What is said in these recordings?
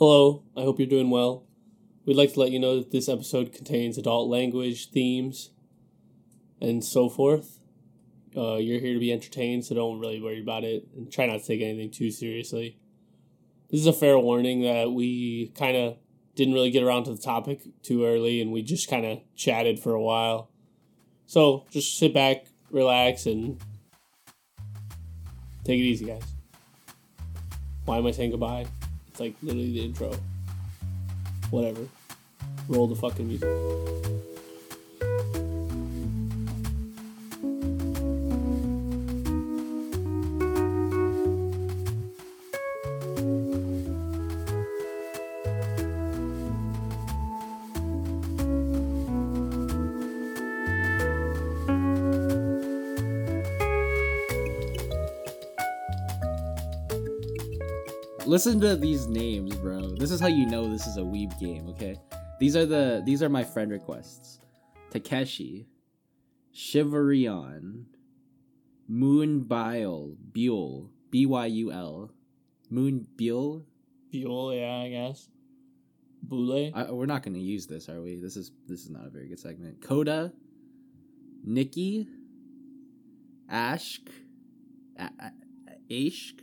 Hello, I hope you're doing well. We'd like to let you know that this episode contains adult language, themes, and so forth. Uh, you're here to be entertained, so don't really worry about it and try not to take anything too seriously. This is a fair warning that we kind of didn't really get around to the topic too early and we just kind of chatted for a while. So just sit back, relax, and take it easy, guys. Why am I saying goodbye? Like literally the intro. Whatever. Roll the fucking music. Listen to these names, bro. This is how you know this is a weeb game, okay? These are the these are my friend requests. Takeshi, Shivarion, Moon Bile, Buell, B Y U L, Moon Buell. Buell, yeah, I guess. Boule. I, we're not going to use this, are we? This is this is not a very good segment. Coda, Nikki, Ashk, A- A- Ashk,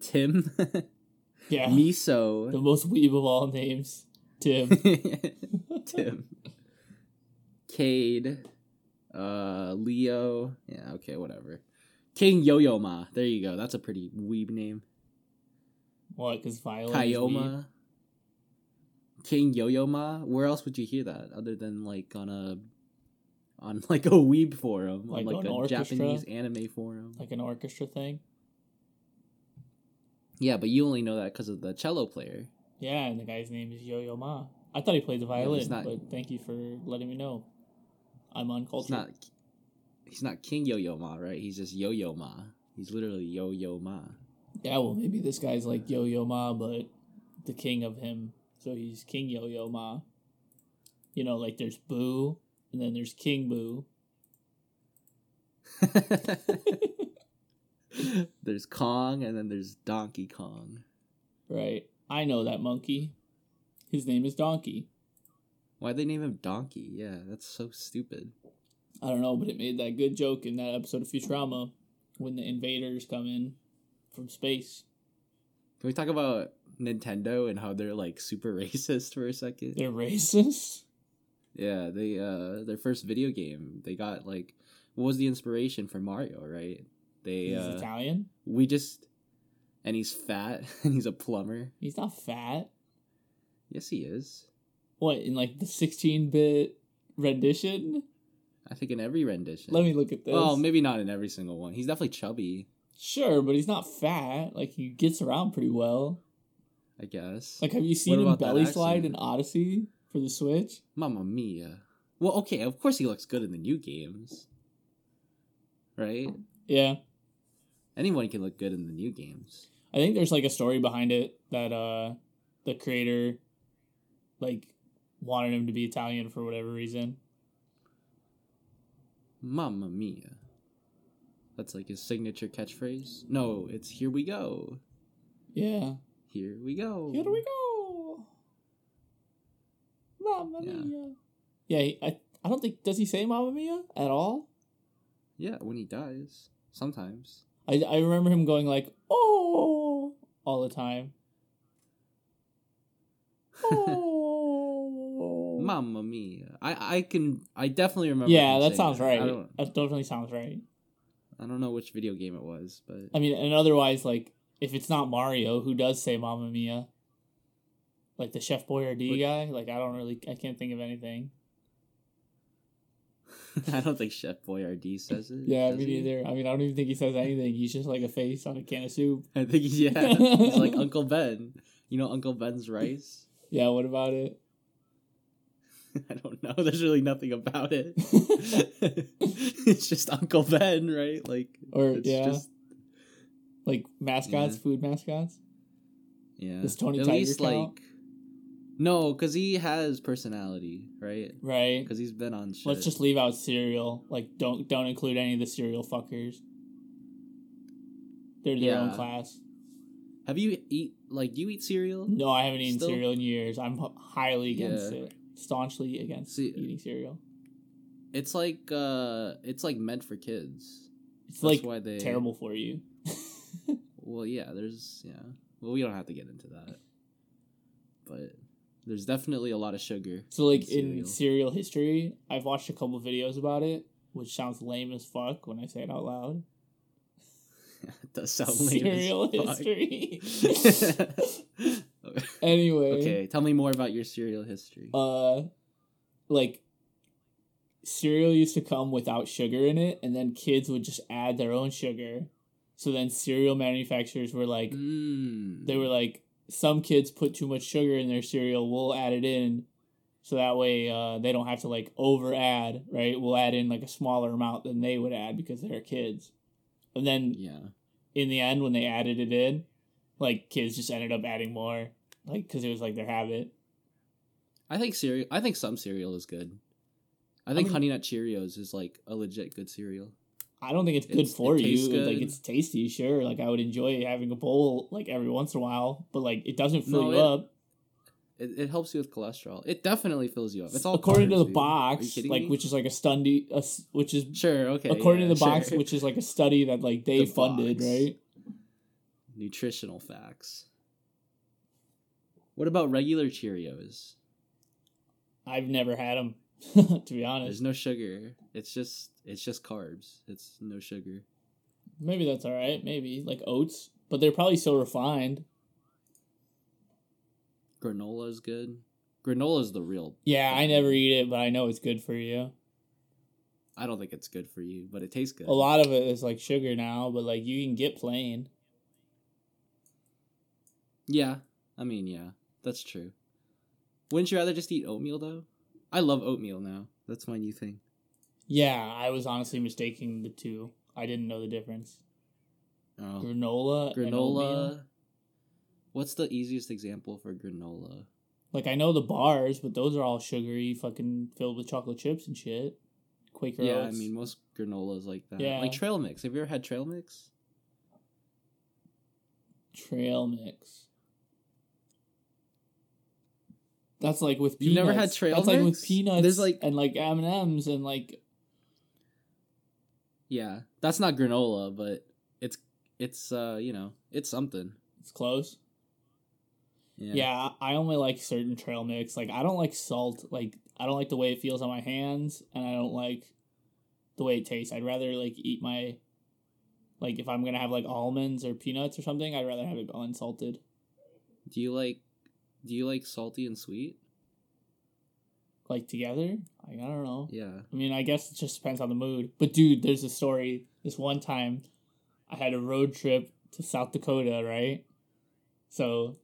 Tim, Yeah. Miso, The most weeb of all names. Tim. Tim, Cade, uh, Leo. Yeah, okay, whatever. King Yo-Yo Ma. There you go. That's a pretty weeb name. what? Because Violet. Kyoma. King Yo-Yo Ma. Where else would you hear that other than like on a on like a weeb forum, Like on like a orchestra? Japanese anime forum? Like an orchestra thing. Yeah, but you only know that because of the cello player. Yeah, and the guy's name is Yo Yo Ma. I thought he played the violin, he's not- but thank you for letting me know. I'm on culture. He's not. He's not King Yo-Yo Ma, right? He's just Yo-Yo Ma. He's literally Yo-Yo Ma. Yeah, well, maybe this guy's like Yo Yo Ma, but the king of him. So he's King Yo Yo Ma. You know, like there's Boo, and then there's King Boo. there's Kong, and then there's Donkey Kong. Right. I know that monkey. His name is Donkey. Why'd they name him Donkey? Yeah, that's so stupid. I don't know, but it made that good joke in that episode of Futurama when the invaders come in from space. Can we talk about Nintendo and how they're like super racist for a second? They're racist. Yeah, they uh their first video game, they got like what was the inspiration for Mario, right? They He's uh Italian. we just and he's fat and he's a plumber. He's not fat. Yes, he is. What in like the 16-bit rendition? I think in every rendition. Let me look at this. Well, maybe not in every single one. He's definitely chubby, Sure, but he's not fat. Like he gets around pretty well. I guess. Like, have you seen him belly slide in Odyssey for the Switch? Mamma mia. Well, okay, of course he looks good in the new games. Right? Yeah, Anyone can look good in the new games. I think there's like a story behind it that uh the creator like wanted him to be Italian for whatever reason. Mamma mia. That's like his signature catchphrase. No, it's here we go. Yeah. Here we go. Here we go. Mamma Yeah. mia. Yeah, he, I I don't think does he say Mamma mia at all? Yeah, when he dies. Sometimes. I I remember him going like oh all the time. Oh. Mamma mia. I I can I definitely remember. Yeah, that sounds right. That definitely sounds right. I don't know which video game it was, but I mean, and otherwise, like, if it's not Mario, who does say Mamma Mia? Like the Chef Boyardee What- guy? Like, I don't really, I can't think of anything. I don't think Chef Boyardee says it. Yeah, me he? neither. I mean, I don't even think he says anything. He's just like a face on a can of soup. I think he's yeah. he's like Uncle Ben. You know Uncle Ben's rice? Yeah, what about it? I don't know. There's really nothing about it. it's just Uncle Ben, right? Like Or, it's yeah. just like mascots, Yeah. food mascots? yeah. Does Tony At Tiger least count? like no, because he has personality, right? Right. Because he's been on shit. Let's just leave out cereal. Like, don't don't include any of the cereal fuckers. They're their own class. Have you eat like do you eat cereal? No, I haven't eaten Still? cereal in years. I'm highly against Yeah. it. Staunchly against See- eating cereal. It's like uh it's like meant for kids. It's That's like why they terrible for you. Well, yeah, there's yeah. Well, we don't have to get into that. But there's definitely a lot of sugar. So like in in cereal. cereal history, I've watched a couple videos about it, which sounds lame as fuck when I say it out loud. it does sound lame as cereal fuck. history. anyway, okay, tell me more about your cereal history. uh like cereal used to come without sugar in it and then kids would just add their own sugar. So then cereal manufacturers were like Mm. they were like some kids put too much sugar in their cereal we'll add it in so that way uh, they don't have to like over add right we'll add in like a smaller amount than they would add because they're kids and then yeah. in the end when they added it in like kids just ended up adding more like because it was like their habit I think cereal. I think some cereal is good. I think mean- Honey Nut Cheerios is like a legit good cereal. I don't think it's good It's- for it you tastes like it's tasty sure like i would enjoy having a bowl like every once in a while but like it doesn't fill No, you it- up It, it helps you with cholesterol. It definitely fills you up. It's all according to the dude. Box like me? which is like a study which is sure okay. according yeah, to the box, sure. which is like a study that like they The funded, box. right? nutritional facts. What about regular Cheerios? I've never had them, to be honest. There's no sugar. It's just it's just carbs. It's no sugar. Maybe that's all right. Maybe like oats, but they're probably so refined. Granola is good. Granola is the real. Yeah, I never eat it, but I know it's good for you. I don't think it's good for you, but it tastes good. A lot of it is like sugar now, but like you can get plain. Yeah, I mean, yeah, that's true. Wouldn't you rather just eat oatmeal though? I love oatmeal now. That's my new thing. Yeah, I was honestly mistaking the two. I didn't know the difference. Oh. Granola, and granola. What's the easiest example for granola? Like I know the bars, but those are all sugary, fucking filled with chocolate chips and shit. Quaker yeah, Oats. I mean most granolas like that. Yeah. Like trail mix. Have you ever had trail mix? Trail mix. That's like with peanuts. never had trail That's like with peanuts. There's, like- and like M and M's and like Yeah, that's not granola, but it's it's uh you know it's something. it's close. Yeah. Yeah. I only like certain trail mix. Like I don't like salt. Like I don't like the way it feels on my hands, and I don't like the way it tastes. I'd rather like eat my like if I'm gonna have like almonds or peanuts or something, I'd rather have it unsalted. Do you like do you like salty and sweet? Like together, like I don't know. Yeah. I mean, I guess it just depends on the mood. But dude, there's a story. This one time, I had a road trip to South Dakota, right? So,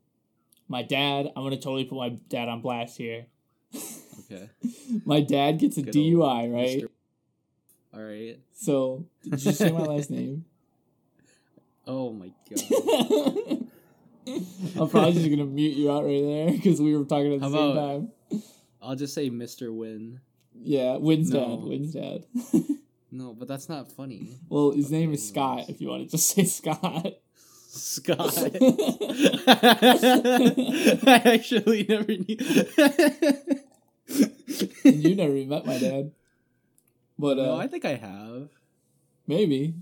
my dad, I'm gonna totally put my dad on blast here. Okay. my dad gets a Good DUI, right? Mr. All right. So, did you say my last name? Oh my god. I'm probably just gonna mute you out right there because we were talking at the How same about- time. I'll just say Mr. Win. Yeah, Wynn's No. dad. Wynn's dad. No, but that's not funny. well, his name is Scott. If you want to just say Scott. Scott. I actually never knew. And you never even met my dad. But uh, no, I think I have. maybe.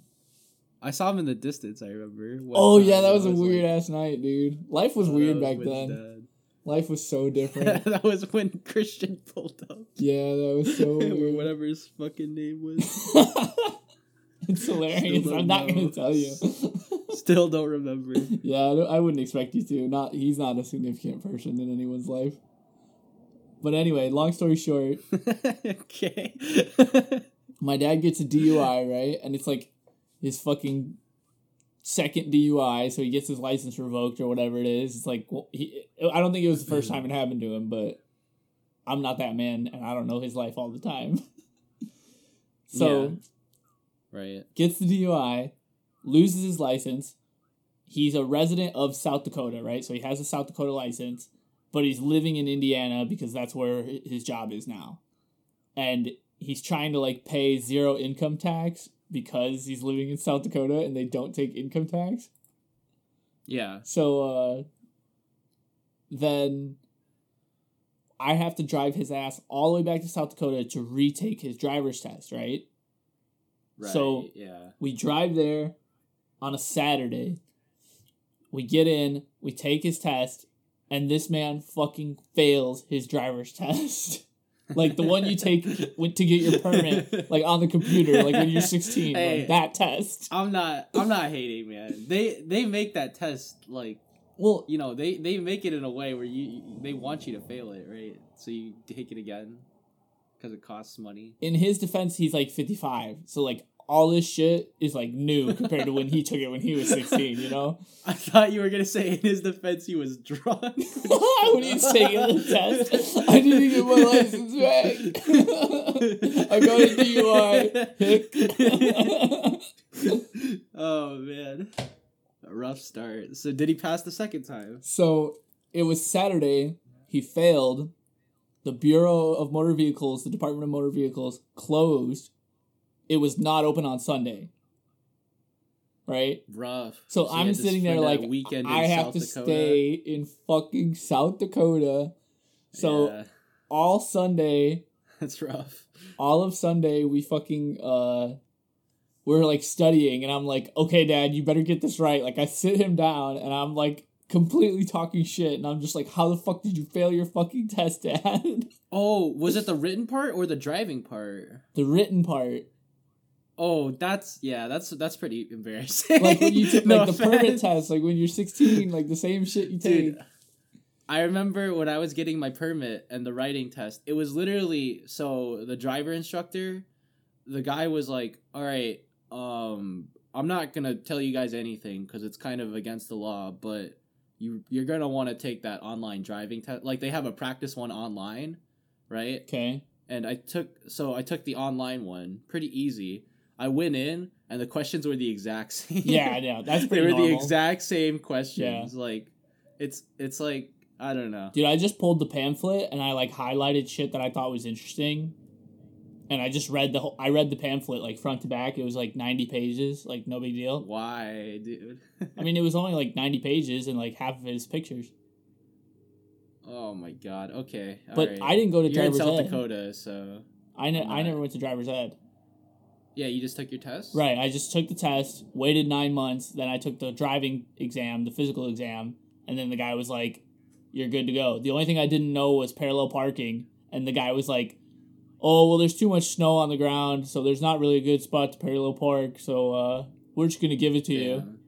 I saw him in the distance. I remember. Oh yeah, that I was a like- weird ass night, dude. Life was weird that back then. Wynn's Life was so different. that was when Christian pulled up. yeah, that was so or weird. whatever his fucking name was. it's hilarious. I'm not know. gonna tell you. Still don't remember. yeah, I, I wouldn't expect you to. Not he's not a significant person in anyone's life. But anyway, long story short, okay. my dad gets a DUI, right? And it's like his fucking second DUI, so he gets his license revoked or whatever it is. It's like well, he, I don't think it was the first hmm. time it happened to him, but I'm not that man, and I don't know his life all the time. so right. gets the DUI, loses his license. He's a resident of South Dakota, right? So he has a South Dakota license, but he's living in Indiana because that's where his job is now. And he's trying to like pay zero income tax because he's living in South Dakota and they don't take income tax. Yeah. So uh then I have to drive his ass all the way back to South Dakota to retake his driver's test, right? Right. So- yeah. We drive there on a Saturday. We get in, we take his test, and this man fucking fails his driver's test. Like the one you take when- to get your permit, like on the computer, like when you're 16, Hey. like that test. I'm not. I'm not hating, man. They they make that test like Well, you know they they make it in a way where you they want you to fail it, right? So you take it again because it costs money. in his defense, he's like 55. So like all this shit is like new compared to when he took it when he was 16, you know? I thought you were gonna say in his defense he was drunk. when he's taking the test, I need to get my license back. I got a DUI. Oh man, a rough start. So did he pass the second time? so it was Saturday. He failed. The Bureau of Motor Vehicles, the Department of Motor Vehicles, closed. It was not open on Sunday. Right? Rough. So, I'm sitting there like weekend I have South to Dakota. stay in fucking South Dakota. So Yeah, all Sunday, that's rough. all of Sunday, we fucking uh, we're like studying, and I'm like, okay, Dad, you better get this right. Like I sit him down, and I'm like completely talking shit, and I'm just like, how the fuck did you fail your fucking test, Dad? Oh, was it the written part or the driving part? the written part, Oh, that's yeah, that's that's pretty embarrassing. like when you took No like the permit test, like when you're 16, like the same shit you take. Dude, I remember when I was getting my permit and the writing test. It was literally so the driver instructor, the guy was like, "All right, um, I'm not gonna tell you guys anything because it's kind of against the law, but you you're gonna want to take that online driving test. Like they have a practice one online, right? Okay. and I took so I took the online one, pretty easy. I went in and the questions were the exact same. Yeah, I know. That's they pretty were the exact same questions. Yeah. Like it's it's like I don't know. Dude, I just pulled the pamphlet and I like highlighted shit that I thought was interesting. And I just read the whole I read the pamphlet like front to back. It was like 90 pages, like no big deal. Why, dude? I mean, it was only like 90 pages and like half of it is pictures. oh my god. Okay, But alright. I didn't go to You're in South ed. Dakota, so I, ne- I never went to driver's ed. Yeah, you just took your test. Right. I just took the test, waited nine months, then I took the driving exam, the physical exam, and then the guy was like, You're good to go. The only thing I didn't know was parallel parking, and the guy was like, Oh, well, there's too much snow on the ground, so there's not really a good spot to parallel park, so uh, we're just gonna give it to you.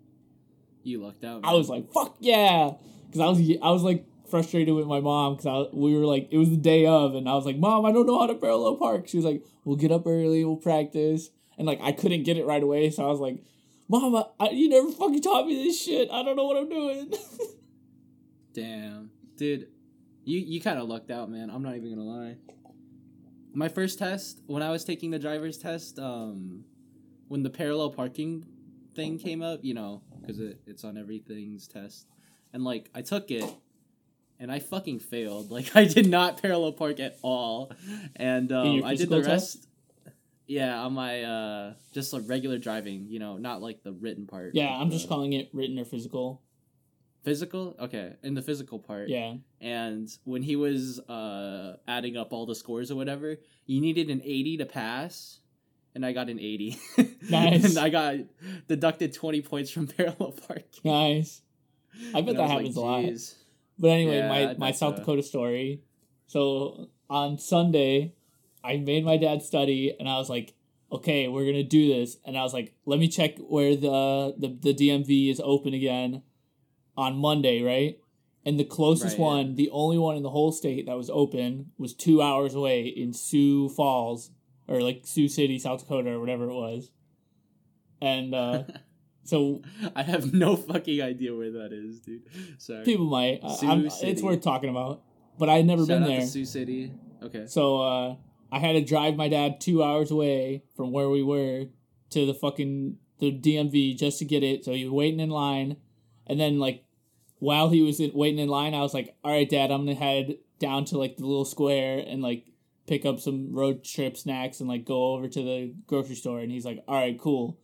You lucked out. I was like, "Fuck yeah!" Because I was I was like frustrated with my mom because we were like it was the day of, and I was like, "Mom, I don't know how to parallel park." She was like, "We'll get up early, we'll practice," and like I couldn't get it right away, so I was like, "Mom, you never fucking taught me this shit. I don't know what I'm doing." Damn, dude, you you kind of lucked out, man. I'm not even gonna lie. My first test, when I was taking the driver's test, um, when the parallel parking thing came up, you know, because it, it's on everything's test, and like I took it, and I fucking failed. Like I did not parallel park at all, and um, I did the rest. test? Yeah, on my uh, just like regular driving, you know, not like the written part. yeah, I'm just calling it written or physical. physical. Okay, in the physical part. Yeah, and when he was uh adding up all the scores or whatever you needed an 80 to pass and i got an 80 Nice. and i got deducted 20 points from parallel parking nice. I bet And that was happens a lot. But anyway, Yeah, my, my South so. Dakota story. So on Sunday, I made my dad study, and I was like, "Okay, we're gonna do this." And I was like, "Let me check where the the, the DMV is open again on Monday, right?" And the closest Right, yeah. one, the only one in the whole state that was open, was two hours away in Sioux Falls or like Sioux City, South Dakota, or whatever it was. And uh, so i have no fucking idea where that is dude sorry people might, it's worth talking about. But I'd never Shout been there. sioux city okay So uh, I had to drive my dad two hours away from where we were to the fucking the DMV just to get it. So he was waiting in line, and then like while he was in, waiting in line, I was like, "All right, Dad, I'm gonna head down to like the little square and like pick up some road trip snacks and like go over to the grocery store." And he's like, "All right, cool."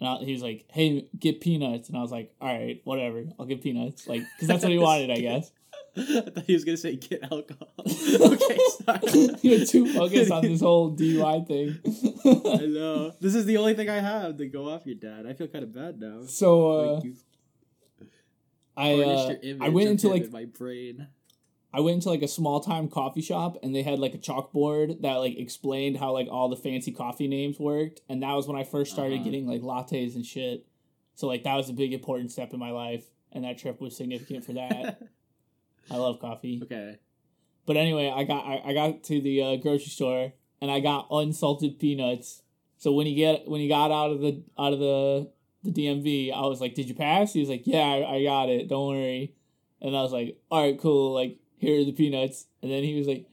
And I, he was like, "Hey, get peanuts," and I was like, "All right, whatever, I'll get peanuts." Like, because that's what he wanted, I guess. I thought he was gonna say get alcohol. okay, sorry. You're too focused on this whole DUI thing. I know. This is the only thing I have to go off your dad. I feel kind of bad now. so uh, like I uh, I went into like my brain. I went into like a small time coffee shop and they had like a chalkboard that like explained how like all the fancy coffee names worked and that was when I first started Uh-huh. getting like lattes and shit. So like that was a big important step in my life and that trip was significant for that. I love coffee. okay. But anyway, I got I, I got to the uh, grocery store and I got unsalted peanuts. So when he get when he got out of the out of the the DMV, I was like, "Did you pass?" He was like, "Yeah, I, I got it. Don't worry." And I was like, "All right, cool. Like here are the peanuts." And then he was like,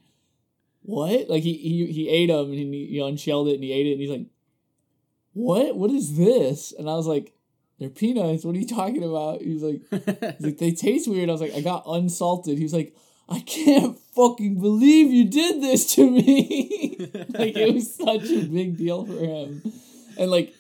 "What?" Like he he he ate them and he, he unshelled it and he ate it and he's like, "What? What is this?" And I was like, "They're peanuts. What are you talking about?" He was like. He's like, they taste weird. I was like, I got unsalted. He was like, I can't fucking believe you did this to me. like it was such a big deal for him. And like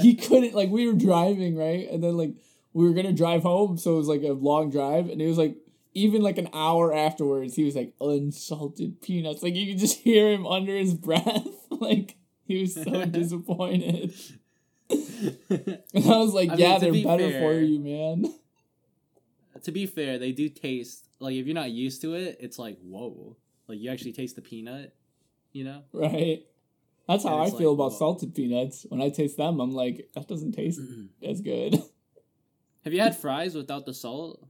he couldn't like we were driving, right? And then like we were gonna drive home, so it was like a long drive, and it was like even like an hour afterwards, he was like unsalted peanuts. Like you could just hear him under his breath. like he was so disappointed. And I was like, I Yeah, to they're be better for you, man. to be fair, they do taste like if you're not used to it, it's like whoa. Like you actually taste the peanut, you know? Right. That's how I it's feel like, about whoa. salted peanuts. When I taste them, I'm like, that doesn't taste as good. Have you had fries without the salt?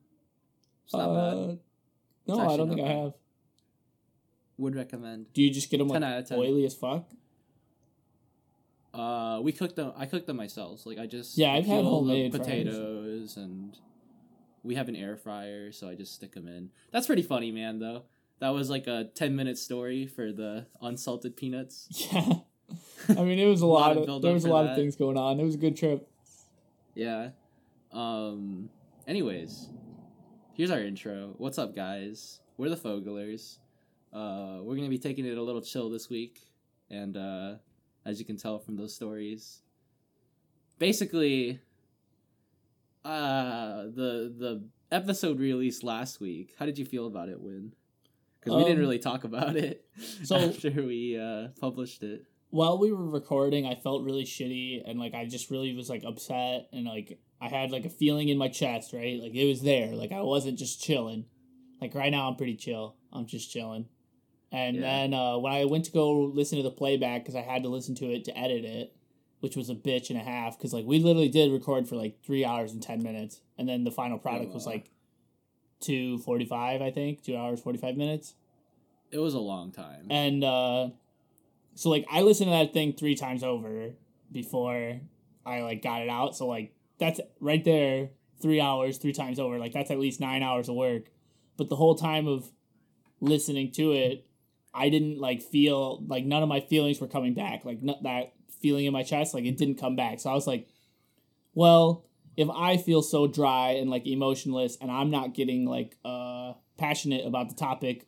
It's not bad. Uh, no, I don't not think I have. Would recommend. Do you just get them 10 like out of 10. oily as fuck? Uh, we cooked them. I cooked them myself. Like I just Yeah, I've had peel the homemade fries. potatoes, and we have an air fryer, so I just stick them in. That's pretty funny, man. Though that was like a ten minute story for the unsalted peanuts. Yeah. I mean, it was a Lot lot of of, there was a lot that. of things going on. It was a good trip. Yeah. Um. Anyways, here's our intro. What's up, guys? We're the Foglers. Uh, we're gonna be taking it a little chill this week, and uh, as you can tell from those stories, basically, uh, the the episode released last week. How did you feel about it, Win? Because we didn't Um, really talk about it so- after we uh, published it. While we were recording, I felt really shitty and like I just really was like upset and like I had like a feeling in my chest, right? Like it was there. Like I wasn't just chilling. Like right now I'm pretty chill. I'm just chilling. And Yeah. then uh, when I went to go listen to the playback because I had to listen to it to edit it, which was a bitch and a half because like we literally did record for like three hours and ten minutes, and then the final product was like two forty five, I think, two hours forty five minutes. It was a long time. And uh, so like I listened to that thing three times over before I like got it out. So like that's right there, three hours, three times over. Like that's at least nine hours of work. But the whole time of listening to it, I didn't like feel like none of my feelings were coming back. Like not that feeling in my chest, like it didn't come back. So I was like, well, if I feel so dry and like emotionless and I'm not getting like uh passionate about the topic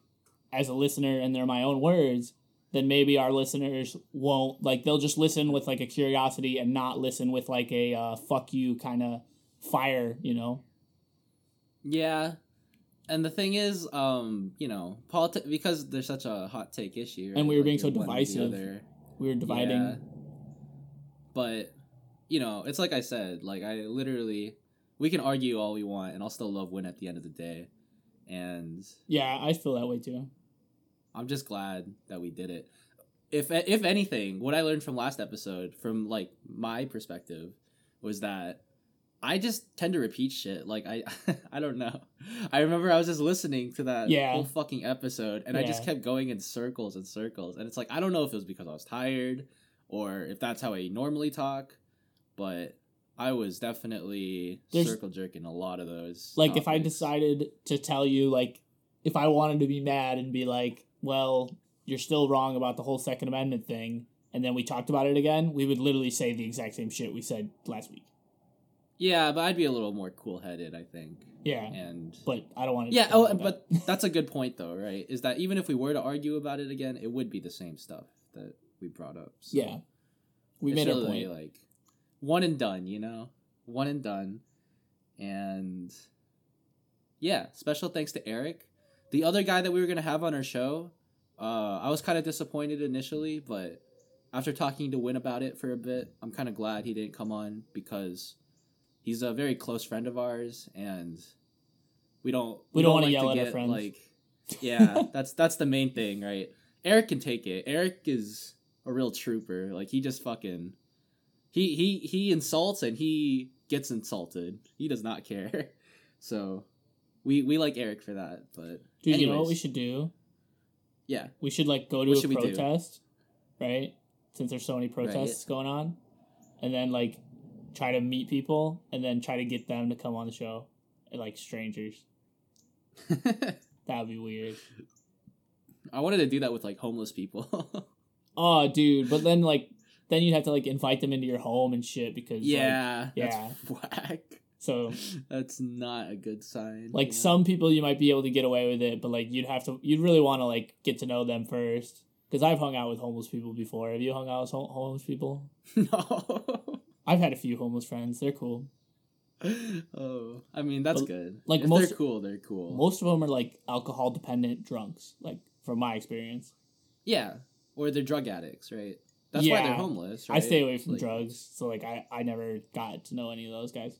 as a listener and they're my own words, then maybe our listeners won't like they'll just listen with like a curiosity and not listen with like a uh, fuck you kind of fire, you know. Yeah. And the thing is, um, you know, politics because there's such a hot take issue, And we were like, being so you're one or the divisive. We were dividing. Yeah. But, you know, it's like I said, like I literally we can argue all we want and I'll still love win at the end of the day. And Yeah, I feel that way too. I'm just glad that we did it. If if anything, what I learned from last episode, from like my perspective, was that I just tend to repeat shit. Like I, I don't know. I remember I was just listening to that Yeah. whole fucking episode, and I just kept going in circles and circles. And it's like I don't know if it was because I was tired, or if that's how I normally talk, but I was definitely There's- circle jerking a lot of those. Like if I decided to tell you like if I wanted to be mad and be like, "Well, you're still wrong about the whole second amendment thing." And then we talked about it again, we would literally say the exact same shit we said last week. yeah, but I'd be a little more cool headed, I think, Yeah. and But I don't want to Yeah, oh, but that's a good point though, right? Is that even if we were to argue about it again, it would be the same stuff that we brought up. So yeah. We made our really, point. Like one and done, you know, one and done, and yeah, special thanks to Eric, the other guy that we were gonna have on our show. Uh, I was kind of disappointed initially, but after talking to Win about it for a bit, I'm kind of glad he didn't come on because he's a very close friend of ours, and we don't We don't wanna yell at our friends. like yeah that's that's the main thing right eric can take it eric is a real trooper like he just fucking he he he insults and he gets insulted he does not care so we we like eric for that but Dude, you know what we should do? yeah We should like go to What a do? protest, right? Since there's so many protests going on, and then like try to meet people and then try to get them to come on the show, like strangers. That would be weird. i wanted to do that with like homeless people Oh, dude, but then like then you'd have to like invite them into your home and shit because like, yeah yeah. that's whack so that's not a good sign like you know? some people you might be able to get away with it, but like you'd have to you'd really want to like get to know them first. Because I've hung out with homeless people before. Have you hung out with hom- homeless people? no I've had a few homeless friends. They're cool. oh i mean that's But, good like, if most- they're cool they're cool Most of them are like alcohol dependent drunks, like from my experience. Yeah, or they're drug addicts, right? That's why they're Yeah. homeless. I stay away from Like, drugs, so like I, I never got to know any of those guys.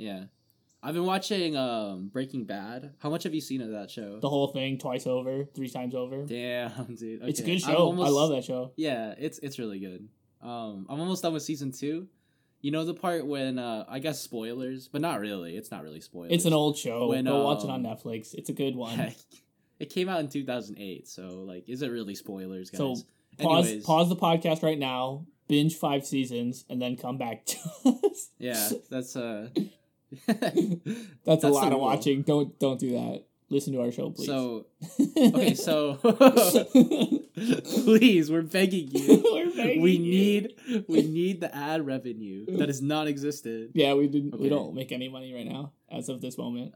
Yeah, I've been watching um Breaking Bad. How much have you seen of that show? The whole thing twice over, three times over. Damn, dude. It's a good show. almost- I love that show. Yeah, it's it's really good. Um, I'm almost done with season two. You know the part when uh I guess spoilers, but not really. It's not really spoilers. It's an old show. When, Go watch it on um, Netflix. It's a good one. It came out in 2008, so like, is it really spoilers, guys? So, Pause Anyways, pause the podcast right now. Binge five seasons and then come back to us. Yeah, that's uh. That's, That's a lot of rule. watching. Don't don't do that. Listen to our show, please. So okay, so please, we're begging you. We're begging we you. need we need the ad revenue that has not existed yeah, we didn't. Okay. We don't make any money right now as of this moment.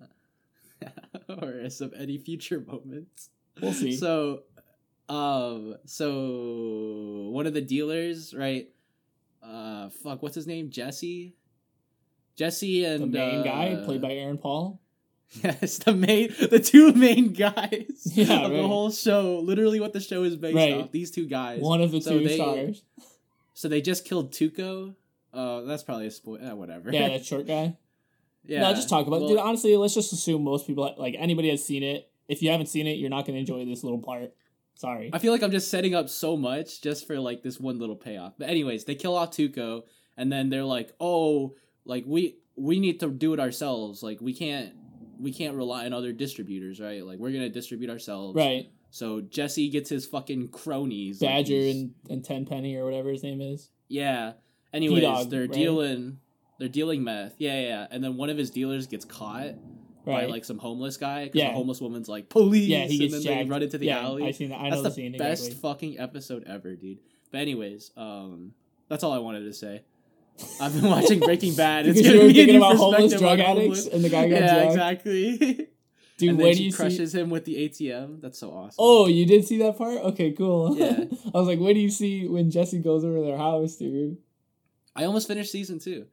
or as of any future moments. We'll see. So um so one of the dealers, right? Uh fuck, what's his name? Jesse? Jesse and the main guy uh, played by Aaron Paul. Yes, the main, the two main guys Yeah, of the whole show. Literally, what the show is based Right. off. These two guys. One of the So two they- stars. So they just killed Tuco. Uh, that's probably a spoil. Uh, whatever. Yeah, that short guy. yeah. No, just talk about it. Well, Dude, honestly, let's just assume most people, like anybody has seen it. If you haven't seen it, you're not going to enjoy this little part. Sorry. I feel like I'm just setting up so much just for like this one little payoff. But anyways, they kill off Tuco, and then they're like, "Oh, like we we need to do it ourselves. Like we can't we can't rely on other distributors, right? Like we're gonna distribute ourselves." Right. So Jesse gets his fucking cronies, Badger he's- and, and Tenpenny or whatever his name is. Yeah. Anyways, P-Dog, they're right? dealing they're dealing meth. Yeah, yeah. And then one of his dealers gets caught Right. by like some homeless guy because Yeah. the homeless woman's like police. yeah, he gets and then jacked. they run into the yeah, alley. I seen that. I that's know the, the, scene best exactly. fucking episode ever, dude. But anyways, um, that's all I wanted to say. I've been watching Breaking Bad. It's gonna be a thinking about homeless drug addicts homeless. and the guy got Yeah, exactly. Dude, and then do she you see? crushes him with the ATM. That's so awesome. Oh, you did see that part? Okay, cool. Yeah. I was like, what do you see when Jesse goes over to their house, dude? I almost finished season two.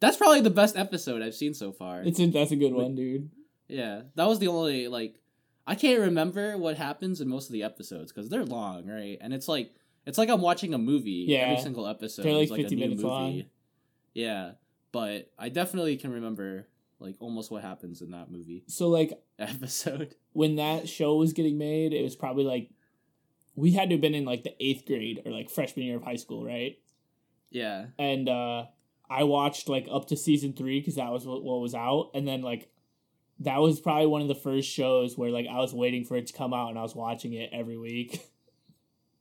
That's probably the best episode I've seen so far. It's a that's a good one, dude. Yeah, that was the only like I can't remember what happens in most of the episodes because they're long, right? And it's like it's like I'm watching a movie. Yeah. every single episode. They're like is like 50 a new minutes movie. long. Yeah, but I definitely can remember like almost what happens in that movie So like episode. when that show was getting made, it was probably like we had to have been in like the eighth grade or like freshman year of high school, right? Yeah, And uh I watched like up to season three because that was what, what was out, and then like that was probably one of the first shows where like I was waiting for it to come out and I was watching it every week.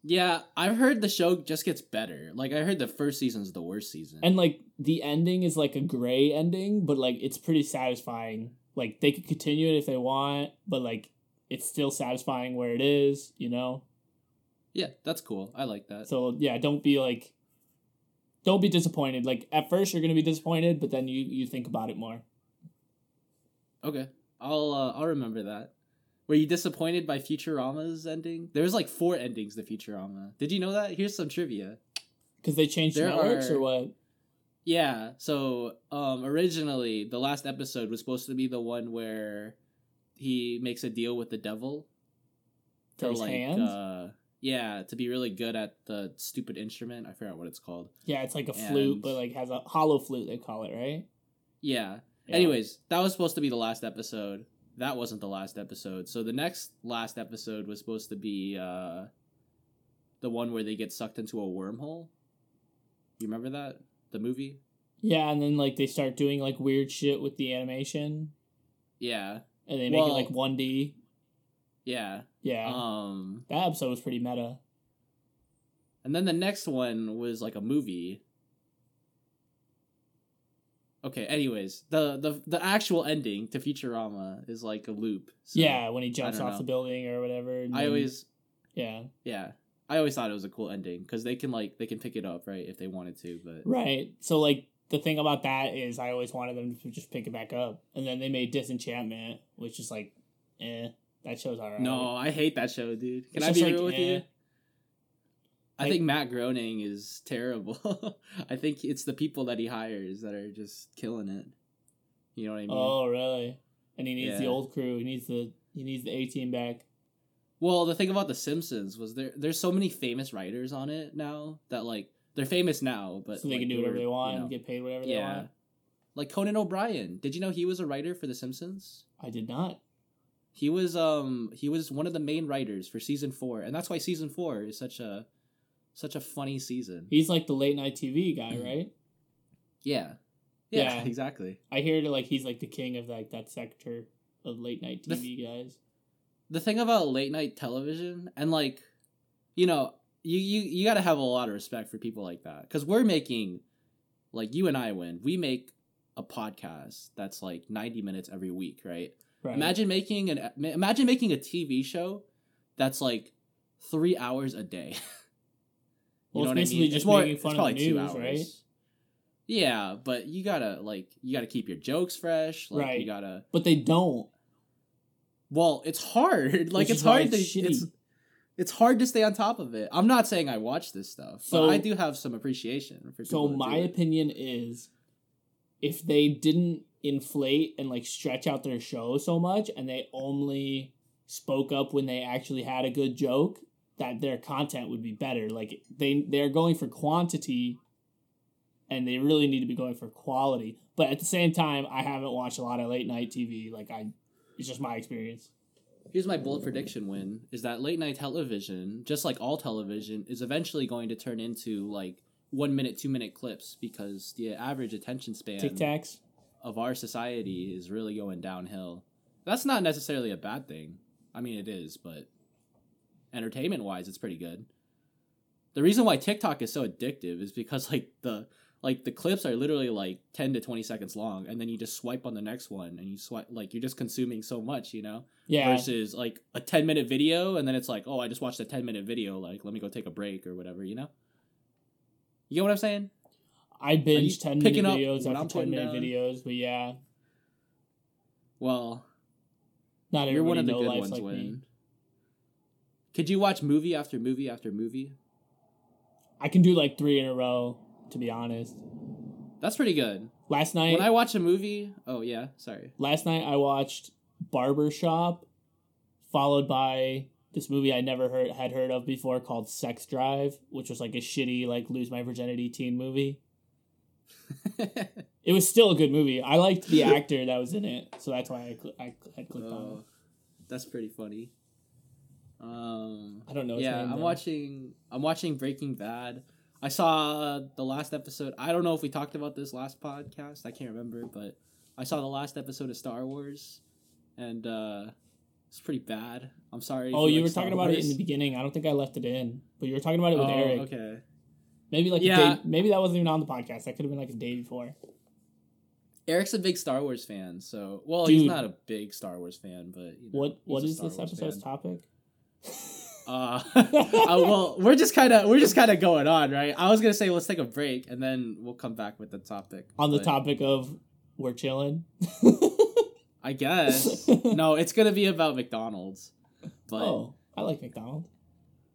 yeah. I've heard the show just gets better. Like I heard the first season's the worst season. And like the ending is like a gray ending, but like it's pretty satisfying. Like they could continue it if they want, but like it's still satisfying where it is, you know? yeah, that's cool. I like that. So yeah, don't be like don't be disappointed. Like at first you're gonna be disappointed, but then you you think about it more. Okay, I'll uh, I'll remember that. Were you disappointed by Futurama's ending? There's like four endings to Futurama. Did you know that? Here's some trivia. Because they changed There networks are- or what? Yeah. So um originally the last episode was supposed to be the one where he makes a deal with the devil For his hands? uh yeah, to be really good at the stupid instrument. I forgot what it's called. yeah, it's like a flute, but like has a hollow flute. They call it right. Yeah. Yeah. Anyways, that was supposed to be the last episode. That wasn't the last episode. So the next last episode was supposed to be uh the one where they get sucked into a wormhole. You remember that? The movie? Yeah, and then like they start doing like weird shit with the animation, Yeah. and they make it like one D. Yeah. Yeah, Um that episode was pretty meta. and then the next one was like a movie. Okay, anyways, the the the actual ending to Futurama is like a loop. so yeah, when he jumps off know. the building or whatever. and I then- always yeah yeah. I always thought it was a cool ending because they can like they can pick it up right if they wanted to, but right. So like the thing about that is I always wanted them to just pick it back up, and then they made Disenchantment, which is like, eh, that show's alright. no, I hate that show, dude. Can It's I be like, real with eh. you? I Like- think Matt Groening is terrible. I think it's the people that he hires that are just killing it. You know what I mean? Oh really? And he needs the old crew. He needs the he needs the A team back. Well, the thing about The Simpsons was there. There's so many famous writers on it now that like they're famous now, but so they like, can do whatever they want you know, and get paid whatever they yeah, want. like Conan O'Brien. Did you know he was a writer for The Simpsons? I did not. He was um he was one of the main writers for season four, and that's why season four is such a such a funny season. He's like the late night TV guy, mm. right? Yeah, yeah, Yeah. exactly. I hear like he's like the king of like that sector of late night The TV guys. the thing about late night television and like you know you you, you got to have a lot of respect for people like that because we're making like you and i win we make a podcast that's like 90 minutes every week right, Right. imagine making an imagine making a tv show that's like three hours a day Well, it's I basically just making fun of the news, right? yeah but you gotta like you gotta keep your jokes fresh like Right. you gotta But they don't. Well, it's hard. Like Which it's hard to it's shitty. it's it's hard to stay on top of it. I'm not saying I watch this stuff, So- but I do have some appreciation for So my opinion is, if they didn't inflate and like stretch out their show so much, and they only spoke up when they actually had a good joke, that their content would be better. Like they they're going for quantity, and they really need to be going for quality. But at the same time, I haven't watched a lot of late night TV. Like I, it's just my experience. Here's my bold prediction: win is that late night television, just like all television, is eventually going to turn into like one minute, two minute clips because the average attention span Tic Tacs. of our society is really going downhill. That's not necessarily a bad thing. I mean, it is, but entertainment wise, it's pretty good. The reason why TikTok is so addictive is because like the like the clips are literally like 10 to 20 seconds long and then you just swipe on the next one and you swipe like you're just consuming so much you know Yeah. versus like a 10 minute video and then it's like oh i just watched a 10 minute video like let me go take a break or whatever you know you get what i'm saying I binge ten minute videos after I'm 10 minute down? videos, but yeah, well not everybody you're one of the good ones like when me. Could you watch movie after movie after movie I can do like three in a row, to be honest. that's pretty good Last night, when i watch a movie oh yeah sorry last night I watched Barbershop, followed by this movie I never heard had heard of before called Sex Drive, which was like a shitty like lose my virginity teen movie. It was still a good movie. I liked the actor that was in it, so that's why I cl- I had clicked on Oh, it. that's pretty funny um I don't know. Yeah name, i'm though. watching i'm watching breaking bad i saw the last episode i don't know if we talked about this last podcast i can't remember but i saw the last episode of star wars and uh it's pretty bad i'm sorry Oh, you like were Star talking about it in the beginning. I don't think I left it in, but you were talking about it with oh, Eric. okay Maybe like a Yeah. day, maybe that wasn't even on the podcast. That could have been like a day before. eric's a big star wars fan so well he's not a big star wars fan but you know, What what is Star this Wars episode's fan. topic? Uh, uh, well, we're just kind of we're just kind of going on, right? I was gonna say let's take a break and then we'll come back with the topic. on the but topic of we're chilling. I guess no, it's gonna be about McDonald's. But oh, I like McDonald's.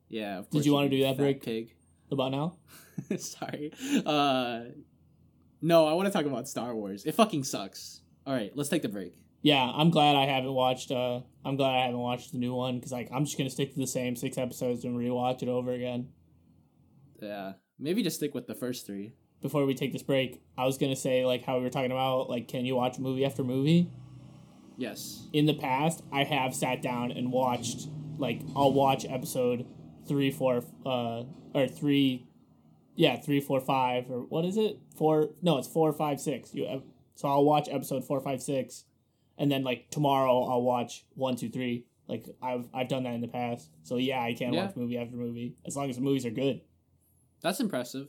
yeah, of Did you wanna do that break? Pig. About now? Sorry. Uh, No, I want to talk about Star Wars. It fucking sucks. All right, let's take the break. Yeah, I'm glad I haven't watched. Uh, I'm glad I haven't watched the new one because like I'm just gonna stick to the same six episodes and rewatch it over again. Yeah, maybe just stick with the first three. Before we take this break, I was gonna say like how we were talking about like can you watch movie after movie? Yes. In the past, I have sat down and watched like I'll watch episode three, four, uh, or three, yeah, three, four, five, or what is it? Four? No, it's four, five, six. You so I'll watch episode four, five, six, and then like tomorrow I'll watch one, two, three. Like I've I've done that in the past. So yeah, I can Yeah. watch movie after movie as long as the movies are good. That's impressive.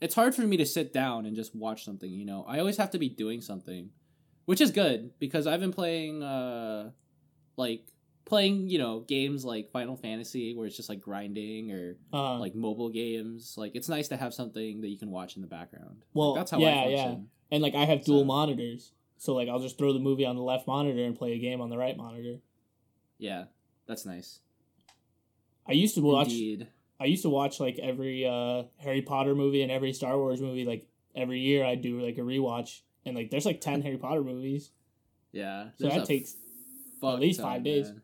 It's hard for me to sit down and just watch something, you know. I always have to be doing something, which is good because I've been playing uh like playing, you know, games like Final Fantasy where it's just like grinding or Uh, like mobile games. Like it's nice to have something that you can watch in the background. Like, Well, that's how yeah, I yeah. and like I have dual So- monitors, so like I'll just throw the movie on the left monitor and play a game on the right monitor. Yeah. That's nice. I used to watch. Indeed. I used to watch like every uh, Harry Potter movie and every Star Wars movie. Like every year, I'd do like a rewatch, and like there's like ten Harry Potter movies. Yeah. So that takes at least ton, five days. man.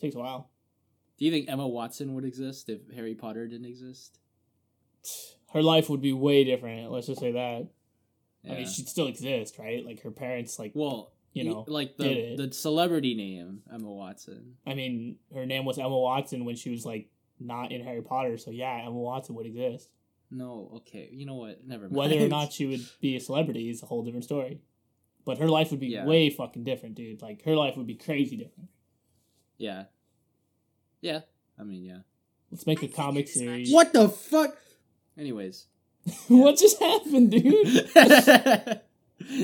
takes a while. Do you think Emma Watson would exist if Harry Potter didn't exist? Her life would be way different. Let's just say that. Yeah. I mean, she'd still exist, right? Like her parents, like well, you know, like the the celebrity name Emma Watson. I mean, her name was Emma Watson when she was like not in Harry Potter. So yeah, Emma Watson would exist. No, okay. You know what? Never mind. Whether or not she would be a celebrity is a whole different story. But her life would be Yeah. way fucking different, dude. Like her life would be crazy different. yeah. Yeah. I mean, yeah. Let's make a I comic it is series. What the fuck? Anyways. what just happened, dude?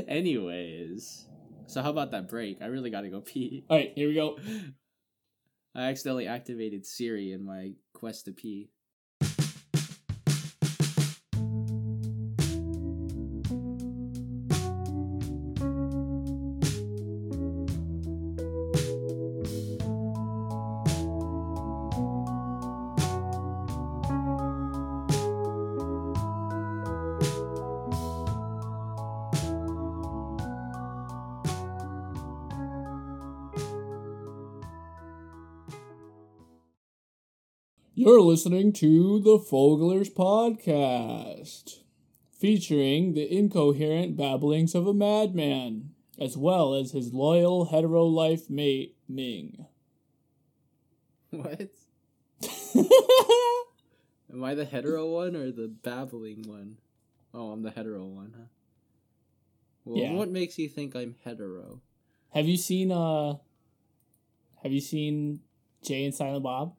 Anyways. So how about that break? I really gotta go pee. All right, here we go. I accidentally activated Siri in my quest to pee. You're listening to the Foglers Podcast, featuring the incoherent babblings of a madman, as well as his loyal hetero life mate, Ming. What? Am I the hetero one or the babbling one? Oh, I'm the hetero one, huh? Well, Yeah. what makes you think I'm hetero? have you seen uh have you seen Jay and Silent Bob?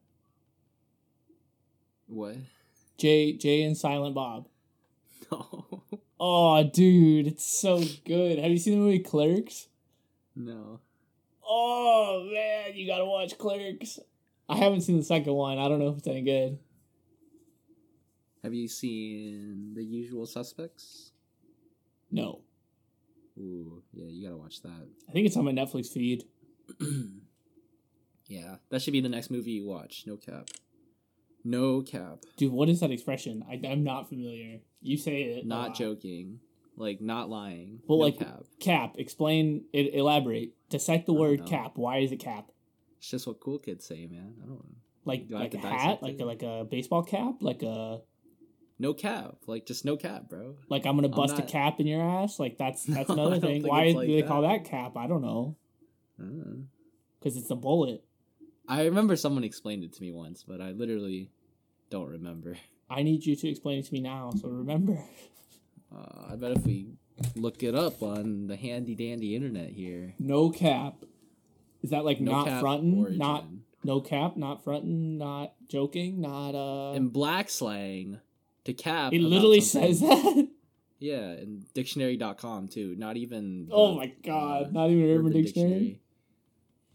What? Jay Jay and Silent Bob. No. Oh dude, it's so good. Have you seen the movie Clerks? no. Oh man, you gotta watch Clerks. I haven't seen the second one. I don't know if it's any good. Have you seen The Usual Suspects? No. Ooh, yeah, you gotta watch that. I think it's on my Netflix feed. yeah, that should be the next movie you watch. No cap. No cap. Dude, what is that expression? I, I'm not familiar. You say it. Not joking. Like, not lying. Well, no like cap. cap. Explain. It, elaborate. Dissect the word cap. Why is it cap? It's just what cool kids say, man. I don't know. Like Do like a hat, like a, like a baseball cap, like a No cap. Like, just no cap, bro. like I'm gonna I'm bust a cap in your ass. Like that's that's No, another thing. Why it's do they that. call that cap? I don't know. Uh. Because it's a bullet. I remember someone explained it to me once, but I literally don't remember. I need you to explain it to me now. So remember. Uh, I bet if we look it up on the handy dandy internet here. No cap. Is that like No not fronting? origin. Not no cap, not fronting, not joking, not uh in black slang to cap. It literally something- says that. Yeah, in dictionary.com too. Not even. oh the, my god. uh, not even Urban Urban Dictionary.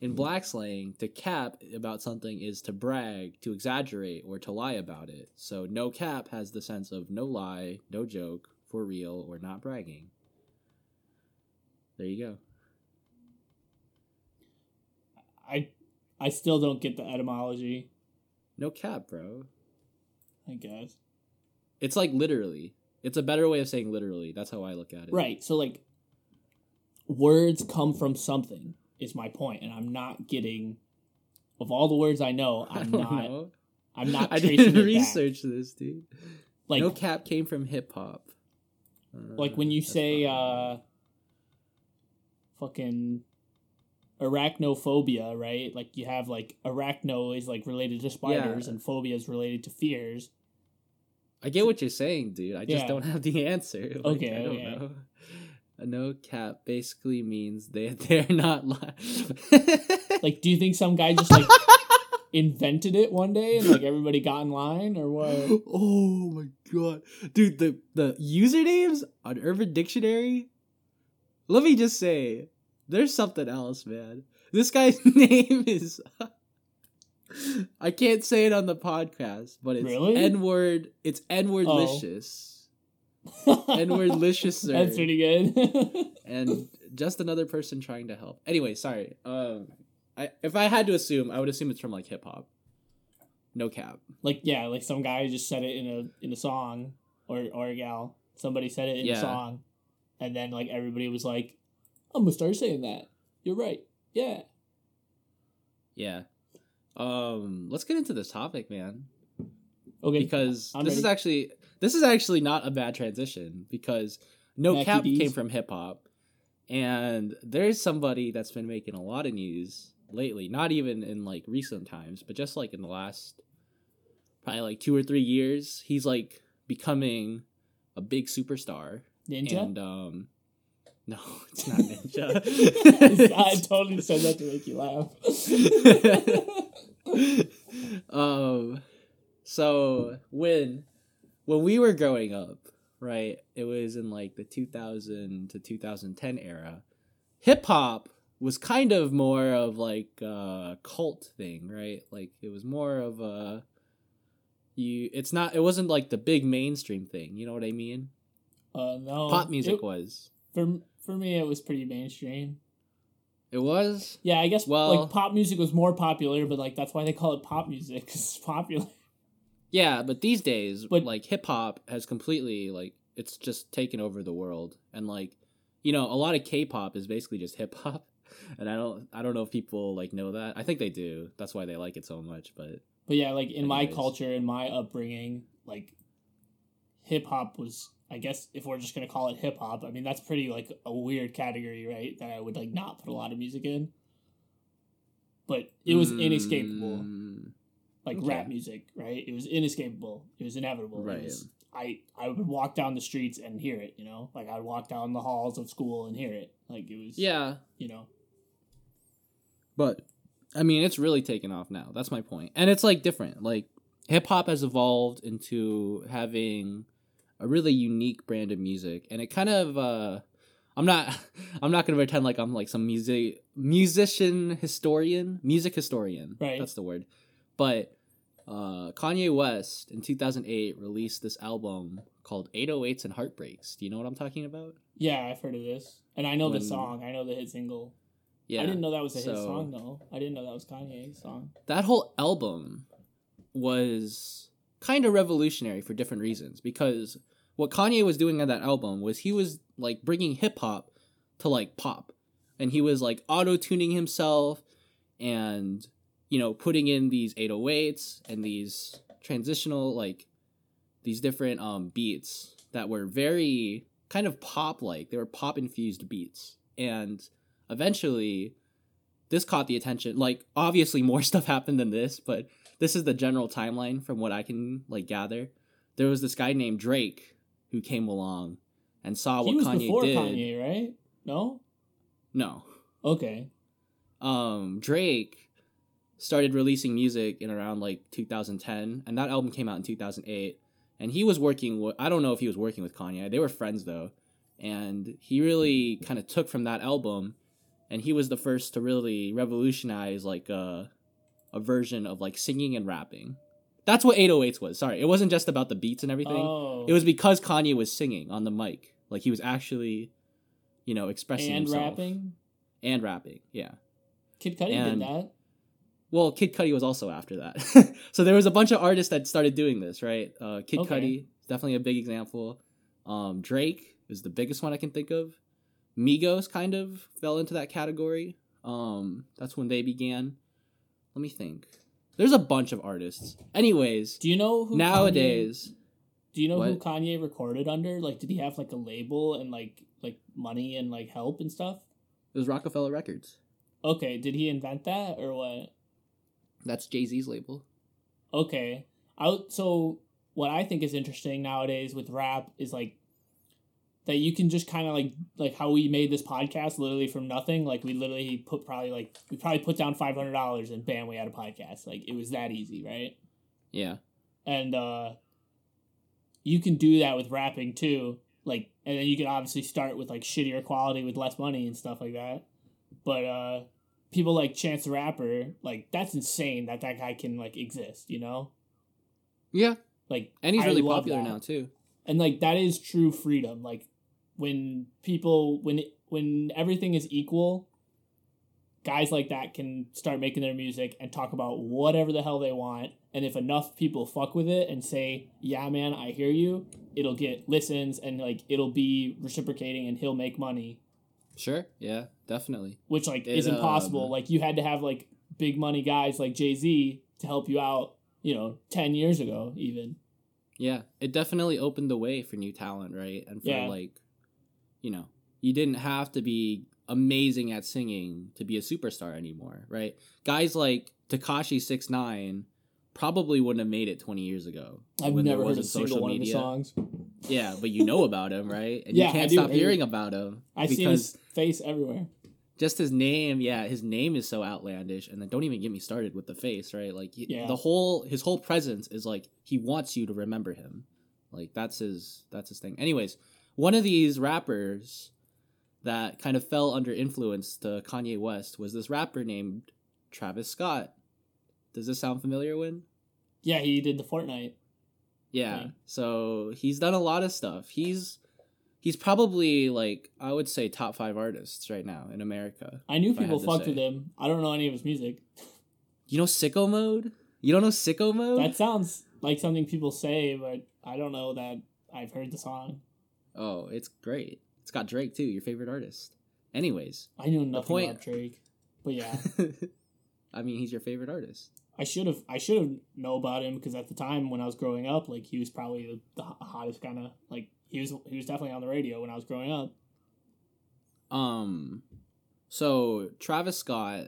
In hmm. black slang, to cap about something is to brag, to exaggerate, or to lie about it. So no cap has the sense of no lie, no joke, for real, or not bragging. There you go. I I still don't get the etymology, No cap, bro. I guess. It's like literally. It's a better way of saying literally. That's how I look at it. Right. So like words come from something is my point, and I'm not getting of all the words I know, I I'm don't know. I'm not I tracing didn't it back. research this, dude. Like no cap came from hip hop. like when you Uh, say not- uh fucking arachnophobia, right? Like you have like arachno is like related to spiders Yeah. and phobia is related to fears. I get what you're saying, dude. I just Yeah. don't have the answer. Like, Okay, I don't okay. No cap basically means they they're not lying. Like do you think some guy just like invented it one day and like everybody got in line or what? oh my god, dude! The the usernames on Urban Dictionary. Let me just say, there's something else, man. This guy's name is. I can't say it on the podcast, but it's Really? N word. It's N word Oh. licious. we're licious. That's pretty good. and just another person trying to help. Anyway, sorry. Um, I if I had to assume, I would assume it's from like hip hop. No cap. like yeah, like some guy just said it in a in a song or or a gal. Somebody said it in Yeah. a song, and then like everybody was like, "I'm gonna start saying that." You're right. Yeah. Yeah. Um, let's get into this topic, man. Okay. Because I'm this is actually this is actually not a bad transition because no cap D's. came from hip hop, and there's somebody that's been making a lot of news lately. Not even in like recent times, but just like in the last probably like two or three years. He's like becoming a big superstar. Ninja. And um no, it's not ninja. I totally said that to make you laugh. um so when when we were growing up, right, it was in like the 2000 to 2010 era. Hip hop was kind of more of like a cult thing, right? Like it was more of a you it's not it wasn't like the big mainstream thing, you know what I mean? uh, no. Pop music It- was. for for me, it was pretty mainstream. It was? Yeah, I guess Well- like pop music was more popular, but like that's why they call it pop music 'cause it's popular. Yeah, but these days, But- like hip hop has completely like it's just taken over the world, and like you know, a lot of K-pop is basically just hip hop, and I don't, I don't know if people like know that. I think they do. That's why they like it so much. But But yeah, like in my culture, in my upbringing, like hip hop was I guess if we're just gonna call it hip hop, I mean that's pretty like a weird category, right? That I would like not put a lot of music in. But it was inescapable. Mm. Like okay. rap music, right? It was inescapable. It was inevitable. It Right. was- I I would walk down the streets and hear it, you know? Like I'd walk down the halls of school and hear it. Like it was Yeah, you know. but I mean, it's really taken off now. That's my point. point, and it's like different. Like hip hop has evolved into having a really unique brand of music, and it kind of. uh I'm not. I'm not gonna pretend like I'm like some music musician historian, music historian. Right. That's the word. But uh, Kanye West in 2008 released this album called 808s and Heartbreaks. Do you know what I'm talking about? Yeah, I've heard of this. And I know the song. I know the hit single. Yeah. I didn't know that was a hit song though. I didn't know that was Kanye's song. that whole album was kind of revolutionary for different reasons because what Kanye was doing on that album was he was like bringing hip hop to like pop and he was like auto tuning himself and you know putting in these 808s and these transitional like these different um beats that were very kind of pop like they were pop infused beats and eventually this caught the attention like obviously more stuff happened than this but this is the general timeline from what i can like gather there was this guy named drake who came along and saw he what was kanye before did Kanye, right? No? no Okay. um drake started releasing music in around like 2010 and that album came out in 2008 and he was working with i don't know if he was working with kanye. They were friends though. And he really kind of took from that album and he was the first to really revolutionize like a, a version of like singing and rapping. That's what 808s was. Sorry it wasn't just about the beats and everything. Oh. it was because kanye was singing on the mic. Like he was actually you know expressing and himself. rapping. and rapping yeah. Kid Cudi did that. Well, Kid Cudi was also after that. so there was a bunch of artists that started doing this, right? Uh, Kid Okay. Cudi, definitely a big example. Um, Drake is the biggest one I can think of. Migos kind of fell into that category. Um, that's when they began. Let me think. There's a bunch of artists. Anyways, Do you know who Kanye, nowadays, do you know who Kanye recorded under? Like, did he have like a label and like like money and like help and stuff? it was Roc-A-Fella Records. Okay, did he invent that or what? That's Jay Z's label. Okay. I so what I think is interesting nowadays with rap is like that you can just kind of like like how we made this podcast literally from nothing. Like we literally put probably like we probably put down five hundred dollars and bam we had a podcast. Like it was that easy, right? Yeah. And uh you can do that with rapping too. Like and then you can obviously start with like shittier quality with less money and stuff like that. But uh people like Chance the Rapper, like that's insane that that guy can like exist, you know? Yeah. Like And he's I really popular that. now too. and like that is true freedom like when people when it, when everything is equal guys like that can start making their music and talk about whatever the hell they want and if enough people fuck with it and say yeah man i hear you it'll get listens and like it'll be reciprocating and he'll make money Sure. Yeah, definitely. which like It, is impossible um, like you had to have like big money guys like jay-z to help you out you know 10 years ago even Yeah, it definitely opened the way for new talent, right? And for Yeah. like, you know, you didn't have to be amazing at singing to be a superstar anymore, right? Guys like Tekashi Six Nine probably wouldn't have made it twenty years ago. i've when there never heard a single social one of media. the songs Yeah, but you know about him, right? And Yeah, you can't stop hearing about him I see his face everywhere. just his name, yeah, his name is so outlandish, and then don't even get me started with the face, right? Like Yeah. the whole his whole presence is like he wants you to remember him, like that's his that's his thing. Anyways, one of these rappers that kind of fell under influence to Kanye West was this rapper named Travis Scott. Does this sound familiar, Win? Yeah, he did the Fortnite. Yeah. Okay. So he's done a lot of stuff. He's he's probably like I would say top five artists right now in America. I knew If I people fucked with him. I don't know any of his music. You know Sicko Mode? You don't know Sicko Mode? That sounds like something people say, but I don't know that I've heard the song. Oh, it's great. It's got Drake too, your favorite artist. Anyways, I knew nothing point- about Drake. But yeah, I mean, he's your favorite artist. I should have I should have know about him because at the time when I was growing up, like he was probably the, the hottest kind of like he was he was definitely on the radio when I was growing up. Um, so Travis Scott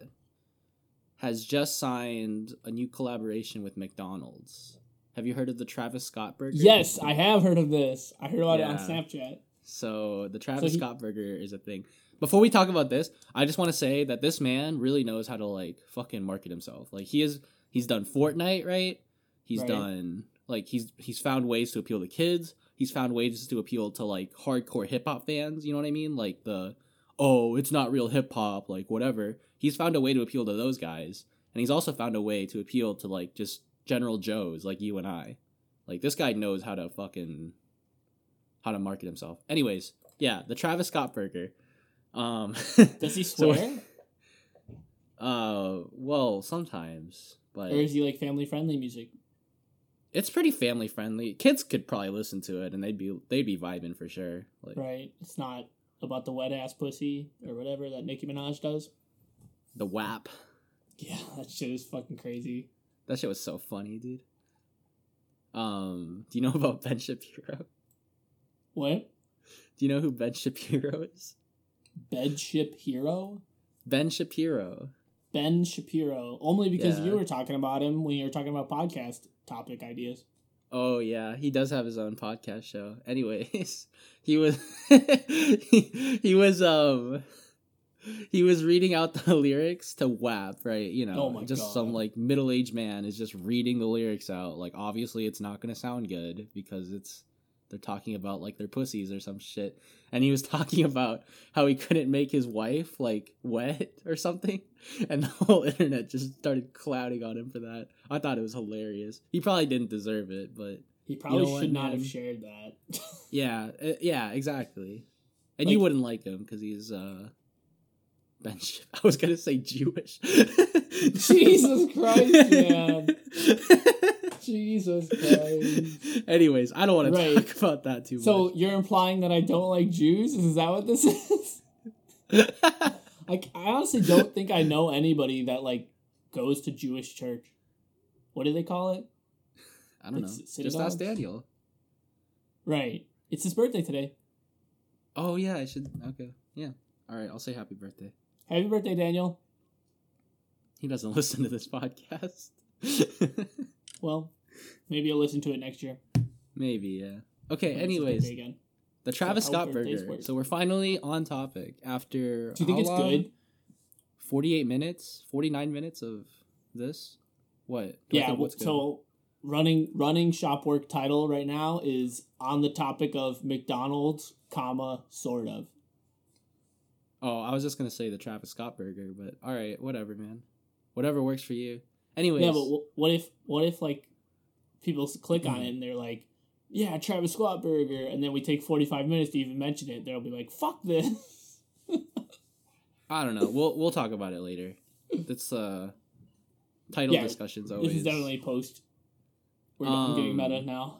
has just signed a new collaboration with McDonald's. Have you heard of the Travis Scott burger? Yes, I have heard of this. I heard about it on Snapchat. So the Travis he- Scott burger is a thing. Before we talk about this, I just want to say that this man really knows how to like fucking market himself. Like he is he's done Fortnite, right? He's Right. done like he's he's found ways to appeal to kids. He's found ways to appeal to like hardcore hip hop fans, you know what I mean? Like the oh, it's not real hip hop, like whatever. He's found a way to appeal to those guys. And he's also found a way to appeal to like just general Joes like you and I. Like this guy knows how to fucking how to market himself. Anyways, yeah, the Travis Scott burger. Um Does he so- swear, uh well, sometimes, but or is he like family friendly music? it's pretty family friendly. Kids could probably listen to it and they'd be they'd be vibing for sure. Like Right. It's not about the wet ass pussy or whatever that Nicki Minaj does. the WAP. Yeah, that shit is fucking crazy. That shit was so funny, dude. Um, do you know about Ben Shapiro? What? Do you know who Ben Shapiro is? Ben Shapiro? Ben Shapiro. Ben Shapiro. Only because Yeah. you were talking about him when you were talking about podcast topic ideas. Oh yeah, he does have his own podcast show. Anyways, he was he, he was um he was reading out the lyrics to WAP, right? You know, Oh just God. some like middle-aged man is just reading the lyrics out. Like obviously it's not going to sound good because it's they're talking about like their pussies or some shit. And he was talking about how he couldn't make his wife like wet or something. And the whole internet just started clouding on him for that. I thought it was hilarious. He probably didn't deserve it, but He probably know what, should not have shared that. yeah, uh, yeah, exactly. And Like- you wouldn't like him because he's uh Ben. Sh- I was gonna say Jewish. Jesus Christ, man. Jesus Christ. Anyways, I don't want to talk about that too much. So you're implying that I don't like Jews? Is that what this is? much. I, I honestly don't think I know anybody that like goes to Jewish church. What do they call it? I don't know. Like Just ask Daniel. Right. It's his birthday today. Oh yeah, I should. Okay, yeah. All right, I'll say happy birthday. Happy birthday, Daniel. He doesn't listen to this podcast. Well, maybe I'll listen to it next year. Maybe, yeah. Okay, anyways, again. the Travis how Scott burger. So we're finally on topic after. Do you think how it's long? good? 48 minutes? 49 minutes of this? What? Do Yeah. what's good? so running running shop work title right now is on the topic of McDonald's, comma sort of. Oh, I was just gonna say the Travis Scott burger, but all right, whatever, man. Whatever works for you. Anyways, Yeah, but what if what if like people click on it and they're like, "Yeah, Travis Scott burger," and then we take forty five minutes to even mention it, they'll be like, "Fuck this." I don't know. We'll we'll talk about it later. That's uh title Yeah, discussions always. This is definitely post. We're I'm getting Um, meta now.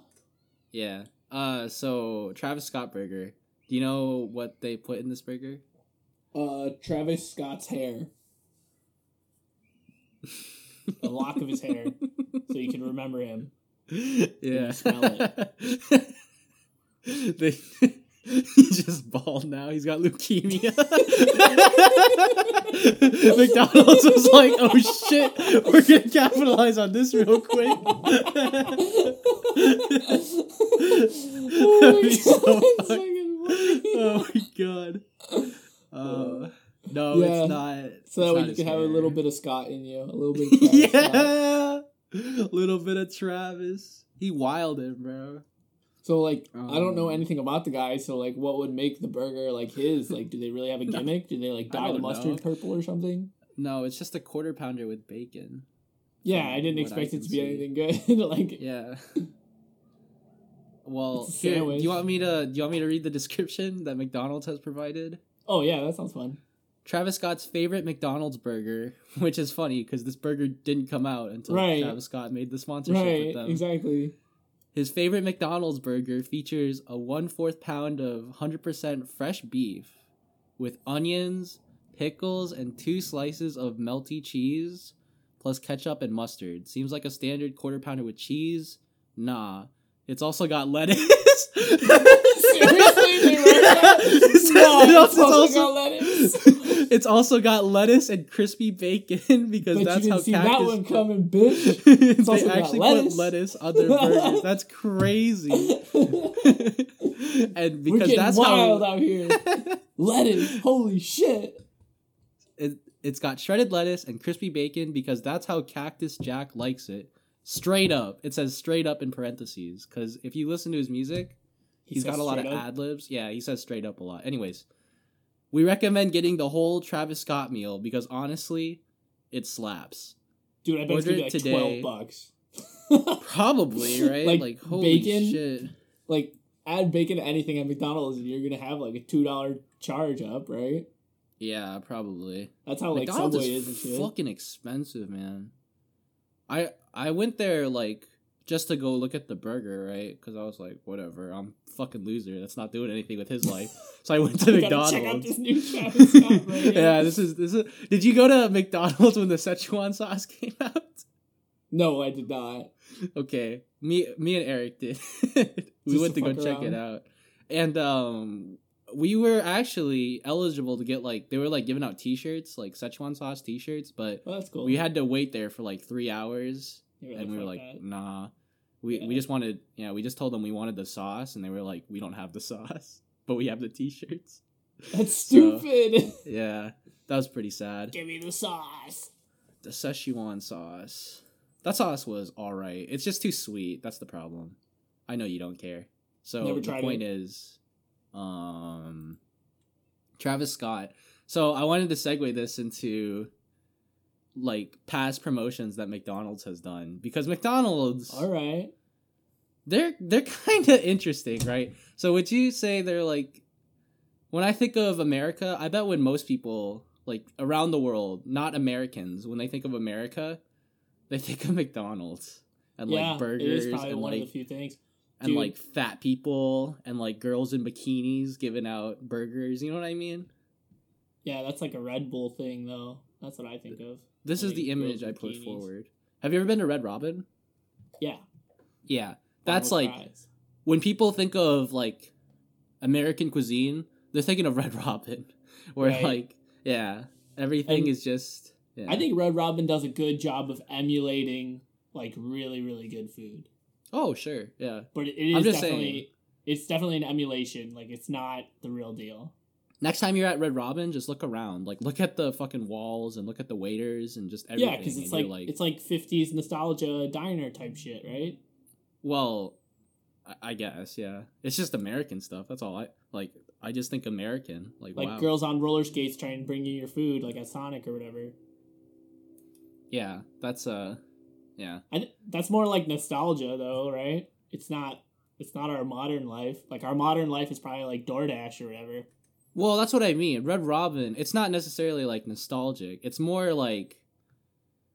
yeah. Uh, so Travis Scott burger. Do you know what they put in this burger? Uh, Travis Scott's hair, a lock of his hair, so you can remember him. yeah. smell they, he's just bald now. He's got leukemia. McDonald's was like, "Oh shit, we're gonna capitalize on this real quick." So It's fuck- fucking funny. oh my god. Uh, no, Yeah. it's not. So that way you can have a little bit of Scott in you, a little bit. Of Travis Scott. little bit of Travis. He wilded, bro. So like, I don't know Um, anything about the guy. So like, what would make the burger like his? Like, do they really have a gimmick? Do they like dye the mustard know. purple or something? No, it's just a quarter pounder with bacon. Yeah, I didn't what I expect it to be see. anything good. like, Yeah. Well, here, do you want me to do you want me to read the description that McDonald's has provided? oh yeah, that sounds fun. Travis Scott's favorite McDonald's burger, which is funny because this burger didn't come out until Right. Travis Scott made the sponsorship Right, with them. exactly. His favorite McDonald's burger features a one fourth pound of 100% fresh beef with onions, pickles, and two slices of melty cheese, plus ketchup and mustard. Seems like a standard quarter pounder with cheese. Nah. It's also got lettuce. Seriously, they wrote that? It says No, it it's also- also got lettuce. It's also got lettuce and crispy bacon because But that's you how see cactus. that one coming, bitch. they also got actually lettuce. put lettuce on their burgers. That's crazy. and because that's wild how out here. Lettuce, holy shit. it, it's got shredded lettuce and crispy bacon because that's how Cactus Jack likes it. Straight up. It says straight up in parentheses because if you listen to his music, He he's says got a lot of ad libs. Yeah, he says straight up a lot. Anyways, we recommend getting the whole Travis Scott meal because honestly, it slaps. Dude, I bet it's gonna be like today. twelve bucks. Probably, right? Like, Like, holy bacon? shit. like add bacon to anything at McDonald's and you're gonna have like a two dollar charge up, right? Yeah, probably. That's how like McDonald's Subway is is and shit. fucking expensive, man. I I went there like just to go look at the burger, right? Because I was like, whatever, I'm a fucking loser. That's not doing anything with his life. So I went to gotta check out McDonald's. this new Travis Scott yeah, this is this is. Did you go to McDonald's when the Szechuan sauce came out? No, I did not. Okay, me me and Eric did. we went to to go check it out, and um, we were actually eligible to get like they were like giving out T-shirts, like Szechuan sauce T-shirts, but that's cool. we had to wait there for like three hours, You and we were like, that. nah. We we just wanted, yeah, we just told them we wanted the sauce, and they were like, we don't have the sauce, but we have the T-shirts. That's So- stupid. Yeah, that was pretty sad. Give me the sauce. The Szechuan sauce. That sauce was all right. It's just too sweet. That's the problem. I know you don't care. So Never the point it. is, um, Travis Scott. So I wanted to segue this into like past promotions that McDonald's has done because McDonald's All right. they're they're kind of interesting, right? So would you say they're like when I think of America, I bet when most people like around the world, not Americans, when they think of America, they think of McDonald's and yeah, like burgers it is probably and like few things. and Dude. like fat people and like girls in bikinis giving out burgers. You know what I mean? Yeah, that's like a Red Bull thing, though. That's what I think of. This is the image I put bikinis. forward. Have you ever been to Red Robin? Yeah, Yeah, that's like fries. when people think of like American cuisine, they're thinking of Red Robin, where Right. like yeah, everything And is just. Yeah. I think Red Robin does a good job of emulating like really, really good food. Oh sure, yeah. But it is definitely saying. it's definitely an emulation. Like it's not the real deal. Next time you're at Red Robin, just look around. Like look at the fucking walls and look at the waiters and just everything. yeah, because it's and like, it's like '50s nostalgia diner type shit, right? well, I, I guess yeah. It's just American stuff. That's all I like. I just think American. Like, Like wow. girls on roller skates trying to bring you your food, like at Sonic or whatever. Yeah, that's uh, yeah. I th- that's more like nostalgia, though, right? It's not. It's not our modern life. Like our modern life is probably like DoorDash or whatever. Well, that's what I mean. Red Robin, it's not necessarily like nostalgic. It's more like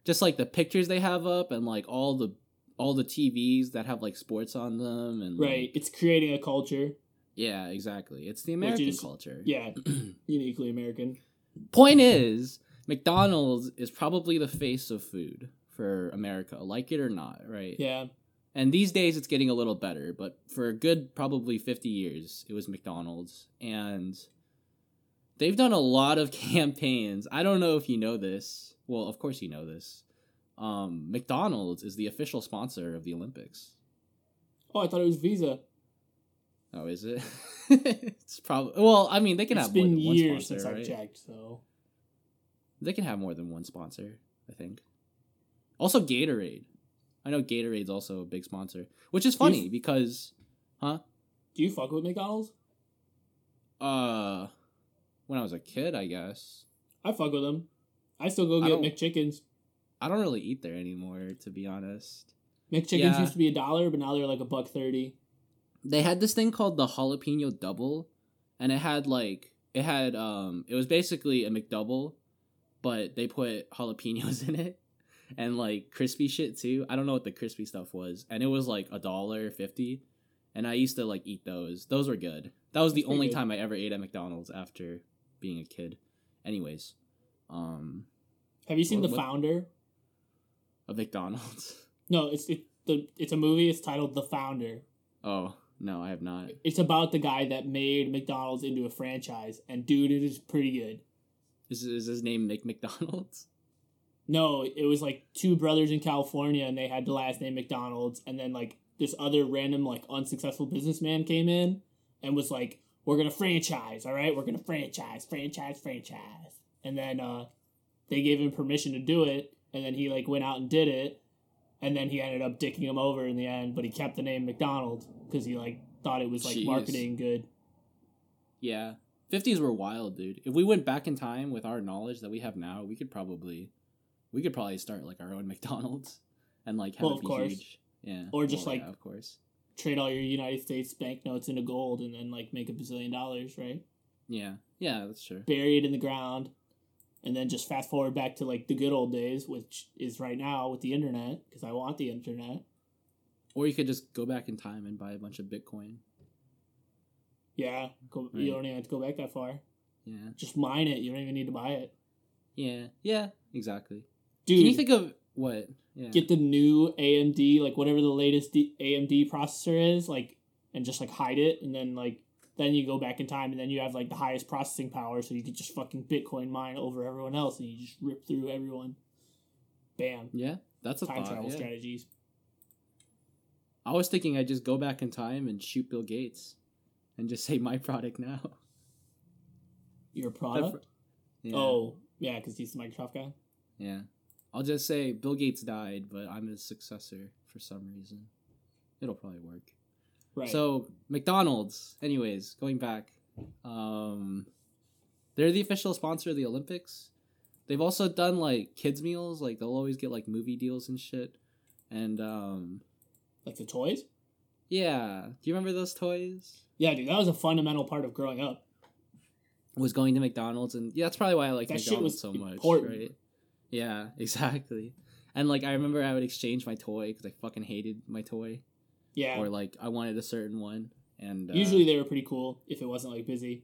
just like the pictures they have up and like all the all the TVs that have like sports on them and like- Right. It's creating a culture. yeah, exactly. It's the American is- culture. Yeah, uniquely American. Point is, McDonald's is probably the face of food for America, like it or not, right? Yeah. And these days it's getting a little better, but for a good probably 50 years, it was McDonald's. And they've done a lot of campaigns. I don't know if you know this. Well, of course you know this. Um, McDonald's is the official sponsor of the Olympics. Oh, I thought it was Visa. Oh, is it? it's probably well. I mean, they can It's have more been than one years sponsor, since I've checked, so They can have more than one sponsor, I think. Also, Gatorade. I know Gatorade's also a big sponsor, which is funny You've- because, huh? do you fuck with McDonald's? Uh, when I was a kid, I guess. I fuck with them. I still go get McChickens. I don't really eat there anymore, to be honest. McChickens Yeah. used to be a dollar, but now they're like a buck thirty. They had this thing called the jalapeno double, and it had like it had um it was basically a McDouble, but they put jalapenos in it and like crispy shit too. I don't know what the crispy stuff was, and it was like a dollar fifty, and I used to like eat those. Those were good. That was the That's pretty only good. time I ever ate at McDonald's after being a kid. Anyways, um, Have you seen What- the what- Founder? a McDonald's. No, it's it, the it's a movie. It's titled The Founder. Oh no, I have not. It's about the guy that made McDonald's into a franchise, and dude, it is pretty good. Is is his name Mick McDonald's? No, it was like two brothers in California, and they had the last name McDonald's, and then like this other random like unsuccessful businessman came in and was like, "We're gonna franchise, all right? We're gonna franchise, franchise, franchise." And then uh, they gave him permission to do it, and then he like went out and did it, and then he ended up dicking him over in the end, but he kept the name McDonald because he like thought it was like Jeez. marketing good. Yeah. 50s were wild, dude. If we went back in time with our knowledge that we have now, we could probably we could probably start like our own McDonald's and like have Well, it of be course. huge. Yeah. Or just, Well, like- yeah, of course. Trade all your United States banknotes into gold, and then like make a bazillion dollars, right? Yeah. Yeah, that's true. bury it in the ground, and then just fast forward back to like the good old days, which is right now with the internet, because I want the internet. Or you could just go back in time and buy a bunch of Bitcoin. Yeah, go, Right. you don't even have to go back that far. Yeah. Just mine it. You don't even need to buy it, Yeah. Yeah, exactly. dude. Can you think of what? Yeah. get the new AMD, like whatever the latest D- AMD processor is, like, and just like hide it, and then like then you go back in time, and then you have like the highest processing power, so you could just fucking Bitcoin mine over everyone else, and you just rip through everyone. Bam. yeah. That's a Time thought. travel yeah. strategies. I was thinking I'd just go back in time and shoot Bill Gates and just say my product now. Your product. fr- Yeah. Oh, yeah, because he's the Microsoft guy. Yeah. I'll just say Bill Gates died, but I'm his successor for some reason. It'll probably work. Right. So, McDonald's, anyways, going back. Um they're the official sponsor of the Olympics. They've also done like kids meals, like they'll always get like movie deals and shit. And um like the toys? yeah, do you remember those toys? Yeah, dude, that was a fundamental part of growing up. was going to McDonald's, and yeah, that's probably why I like McDonald's so much, important. right? Yeah, exactly. And like I remember, I would exchange my toy because I fucking hated my toy. Yeah. or like I wanted a certain one. And uh, Usually they were pretty cool if it wasn't like busy.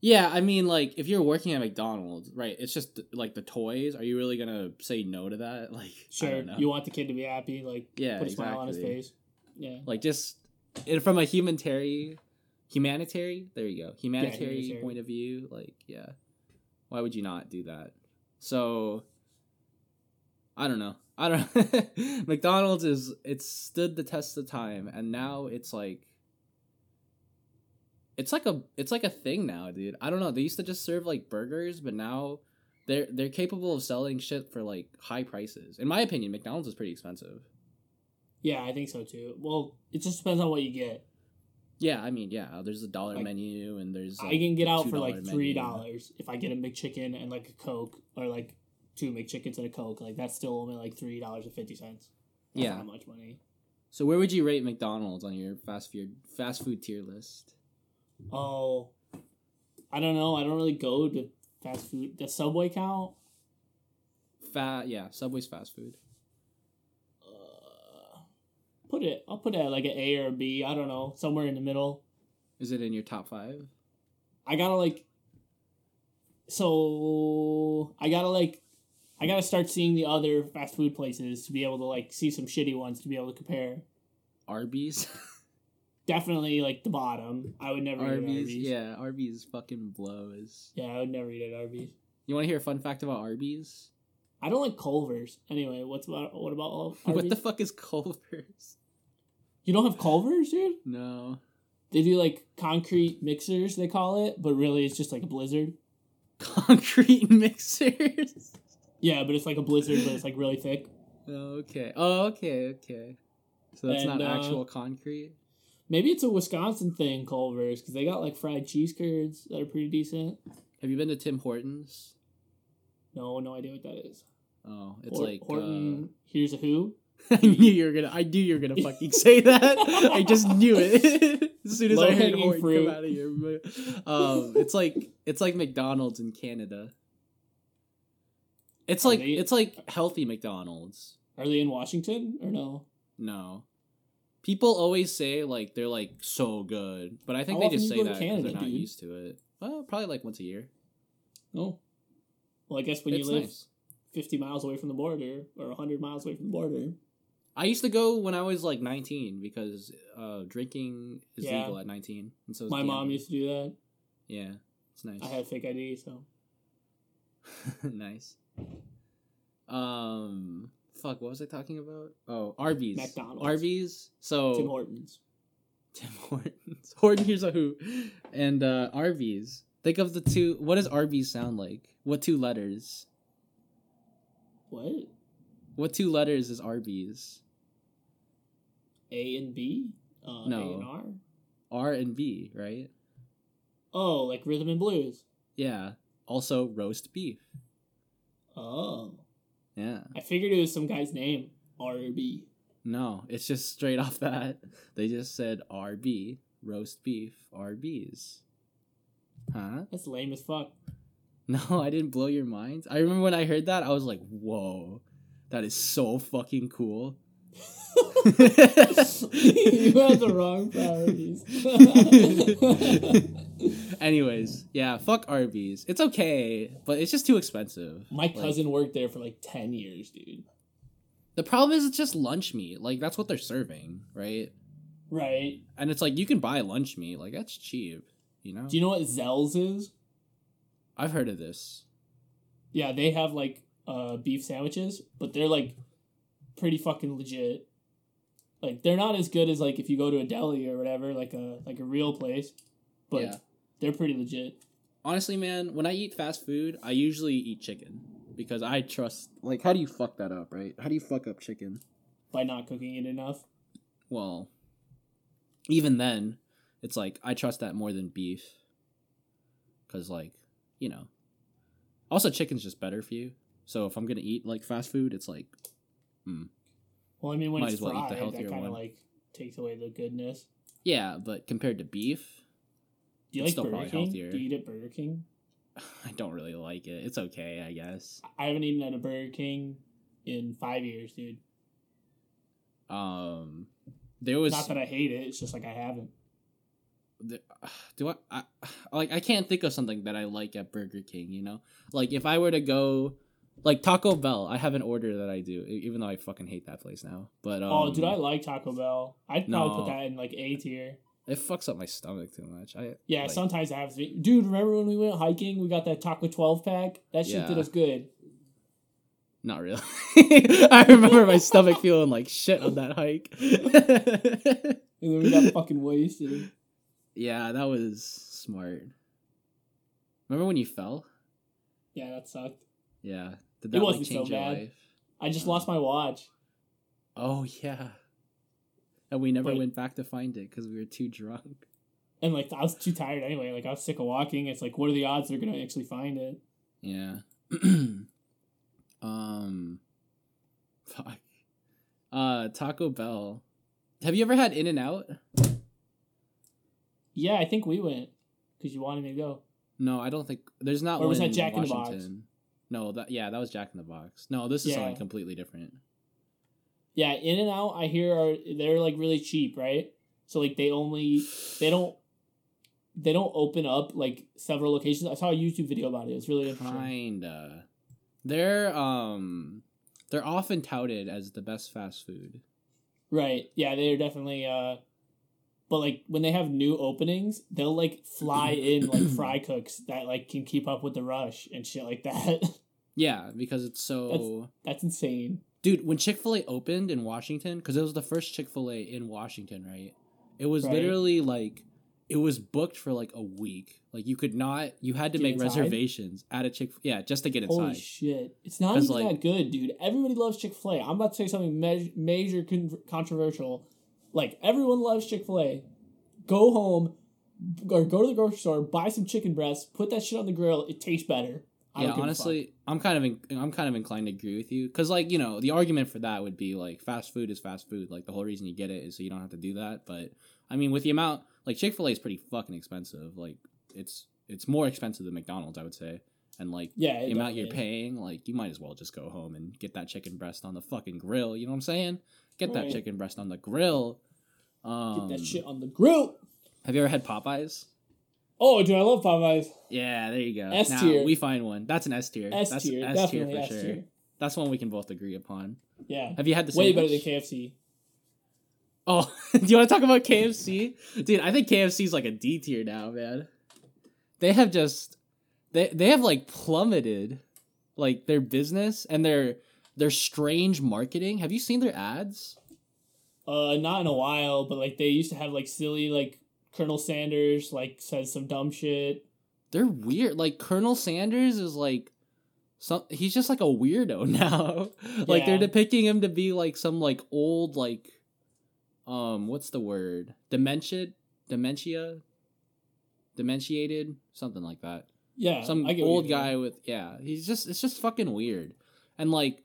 yeah, I mean, like if you're working at McDonald's, right? It's just like the toys. Are you really gonna say no to that? Like, Sure, you want the kid to be happy, like yeah, put a smile on his face. Yeah. Like just and from a humanitarian, humanitarian. There you go, humanitarian humanitarian. point of view. Like, yeah, why would you not do that? So, I don't know. I don't. McDonald's is it's stood the test of time, and now it's like. It's like a it's like a thing now, dude. I don't know. They used to just serve like burgers, but now they're they're capable of selling shit for like high prices. In my opinion, McDonald's is pretty expensive. Yeah, I think so too. Well, it just depends on what you get. Yeah, I mean, yeah. There's a dollar Like, menu, and there's I can get out for like three dollars if I get a McChicken and like a Coke, or like two McChickens and a Coke. Like that's still only like three dollars and fifty cents. Yeah. not much money. So where would you rate McDonald's on your fast food fast food tier list? Oh, I don't know. I don't really go to fast food. Does Subway count? Fat, yeah. Subway's fast food. Put it. I'll put it at like an A or a B. I don't know, somewhere in the middle. Is it in your top five? I gotta like. So I gotta like, I gotta start seeing the other fast food places to be able to like see some shitty ones to be able to compare. Arby's. Definitely like the bottom. I would never eat Arby's. Arby's. Yeah, Arby's fucking blows. Yeah, I would never eat at Arby's. You want to hear a fun fact about Arby's? I don't like Culver's. Anyway, what's about what about all? What the fuck is Culver's? You don't have Culver's, dude? No. They do like concrete mixers, they call it, but really it's just like a blizzard. Concrete mixers. Yeah, but it's like a blizzard, but it's like really thick. okay. Oh, okay, okay. So that's And, not uh, actual concrete. Maybe it's a Wisconsin thing, Culver's, because they got like fried cheese curds that are pretty decent. Have you been to Tim Hortons? No, no idea what that is. Oh, it's Hor- like Horton. Hears a Who. uh, I knew you were gonna. I knew you were gonna fucking say that. I just knew it as soon as I heard Horton fruit. come out of mouth. Um, it's like it's like McDonald's in Canada. It's Are like they- it's like healthy McDonald's. Are they in Washington or no? No, people always say like they're like so good, but I think How they just say you go to that because they're not dude? used to it. Well, probably like once a year. No. Well, I guess when it's you live nice. 50 miles away from the border or 100 miles away from the border. I used to go when I was like 19 because uh, drinking is Yeah. legal at 19, and so My mom used to do that. Yeah, it's nice. I had fake ID, so. nice. Um, fuck. What was I talking about? Oh, Arby's. McDonald's. Arby's. So Tim Hortons. Tim Hortons. Horton Hears a Who, and uh, Arby's. Think of the two. What does Arby's sound like? What two letters? What? What two letters is Arby's? A and B? Uh, No. A and R? R and B, right? Oh, like rhythm and blues. Yeah. Also roast beef. Oh. Yeah. I figured it was some guy's name. RB. No, it's just straight off that. They just said RB, roast beef, RBs. Huh? That's lame as fuck. No, I didn't blow your mind. I remember when I heard that, I was like, whoa, that is so fucking cool. you have the wrong priorities. Anyways, yeah, fuck Arby's. It's okay, but it's just too expensive. My Like, cousin worked there for like 10 years, dude. the problem is it's just lunch meat. Like that's what they're serving, right? Right. And it's like you can buy lunch meat. Like that's cheap, you know? Do you know what Zell's is? I've heard of this. Yeah, they have like uh beef sandwiches, but they're like pretty fucking legit. Like they're not as good as like if you go to a deli or whatever, like a like a real place, but Yeah. they're pretty legit. Honestly, man, when I eat fast food, I usually eat chicken because I trust. Like, how do you fuck that up, right? How do you fuck up chicken? by not cooking it enough. Well, even then, it's like I trust that more than beef. Cause like, you know. Also, chicken's just better for you. So if I'm gonna eat like fast food, it's like, mm. Well, I mean, when Might it's as well eat the healthier that kind of one. like takes away the goodness. yeah, but compared to beef, Do you It's like still Burger probably King? healthier. Do you eat at Burger King? I don't really like it. It's okay, I guess. I haven't eaten at a Burger King in five years, dude. Um, there was Not that I hate it. It's just like I haven't. do I, I like I can't think of something that I like at Burger King, you know? Like if I were to go like Taco Bell, I have an order that I do, even though I fucking hate that place now. But um, oh, dude, I like Taco Bell. I'd probably put that in like A tier. it fucks up my stomach too much. I Yeah, like, sometimes I have to. Be, dude, remember when we went hiking? We got that Taco 12 pack? That shit did us good. not really. I remember my stomach feeling like shit on that hike. And then we got fucking wasted. Yeah, that was smart. Remember when you fell? Yeah, that sucked. Yeah. Did that like wasn't so change your bad. life? I just lost my watch. Oh yeah. And we never went back to find it because we were too drunk. And like I was too tired anyway. Like I was sick of walking. It's like, what are the odds they're gonna actually find it? Yeah. um. Fuck. Uh, Taco Bell. Have you ever had In and Out? Yeah, I think we went because you wanted me to go. No, I don't think there's not Or one was that Jack in the Box? No, that yeah, that was Jack in the Box. No, this is something completely different. Yeah, In and Out. I hear are they're like really cheap, right? So like they only they don't they don't open up like several locations. I saw a YouTube video about it. It's really interesting. Kinda. They're um they're often touted as the best fast food. Right. Yeah, they're definitely uh but like when they have new openings, they'll like fly in like fry cooks that like can keep up with the rush and shit like that. Yeah, because it's so That's insane. dude. When Chick Fil A opened in Washington, because it was the first Chick Fil A in Washington, right? It was Right. literally like it was booked for like a week. Like you could not, you had to Get make inside? reservations at a Chick. Yeah, just to get inside. Holy shit. It's not even like- that good, dude. Everybody loves Chick-fil-A. I'm about to say something me- major con- controversial. Like everyone loves Chick-fil-A. Go home or go to the grocery store, buy some chicken breasts, put that shit on the grill. It tastes better. I yeah, a honestly, I'm kind of in, I'm kind of inclined to agree with you because like you know the argument for that would be like fast food is fast food. Like the whole reason you get it is so you don't have to do that. But I mean, with the amount like Chick Fil A is pretty fucking expensive. Like it's it's more expensive than McDonald's, I would say. And like. Yeah, the amount you're paying, like you might as well just go home and get that chicken breast on the fucking grill. You know what I'm saying? Get that Right. chicken breast on the grill. Um, Get that shit on the grill. Have you ever had Popeyes? Oh, dude, I love Popeyes. Yeah, there you go. S tier. we find one. That's an S tier. S That's tier, S definitely S sure. That's one we can both agree upon. Yeah, Have you had the way better than KFC. Oh, do you want to talk about KFC? Dude, I think KFC is like a D tier now, man. They have just they they have like plummeted like their business and their their strange marketing. Have you seen their ads? Uh, not in a while, but like they used to have like silly like Colonel Sanders like says some dumb shit. They're weird. Like Colonel Sanders is like some he's just like a weirdo now. like they're depicting him to be like some like old like um what's the word? Dementia dementia dementiated something like that. Yeah, some old guy with yeah he's just it's just fucking weird and like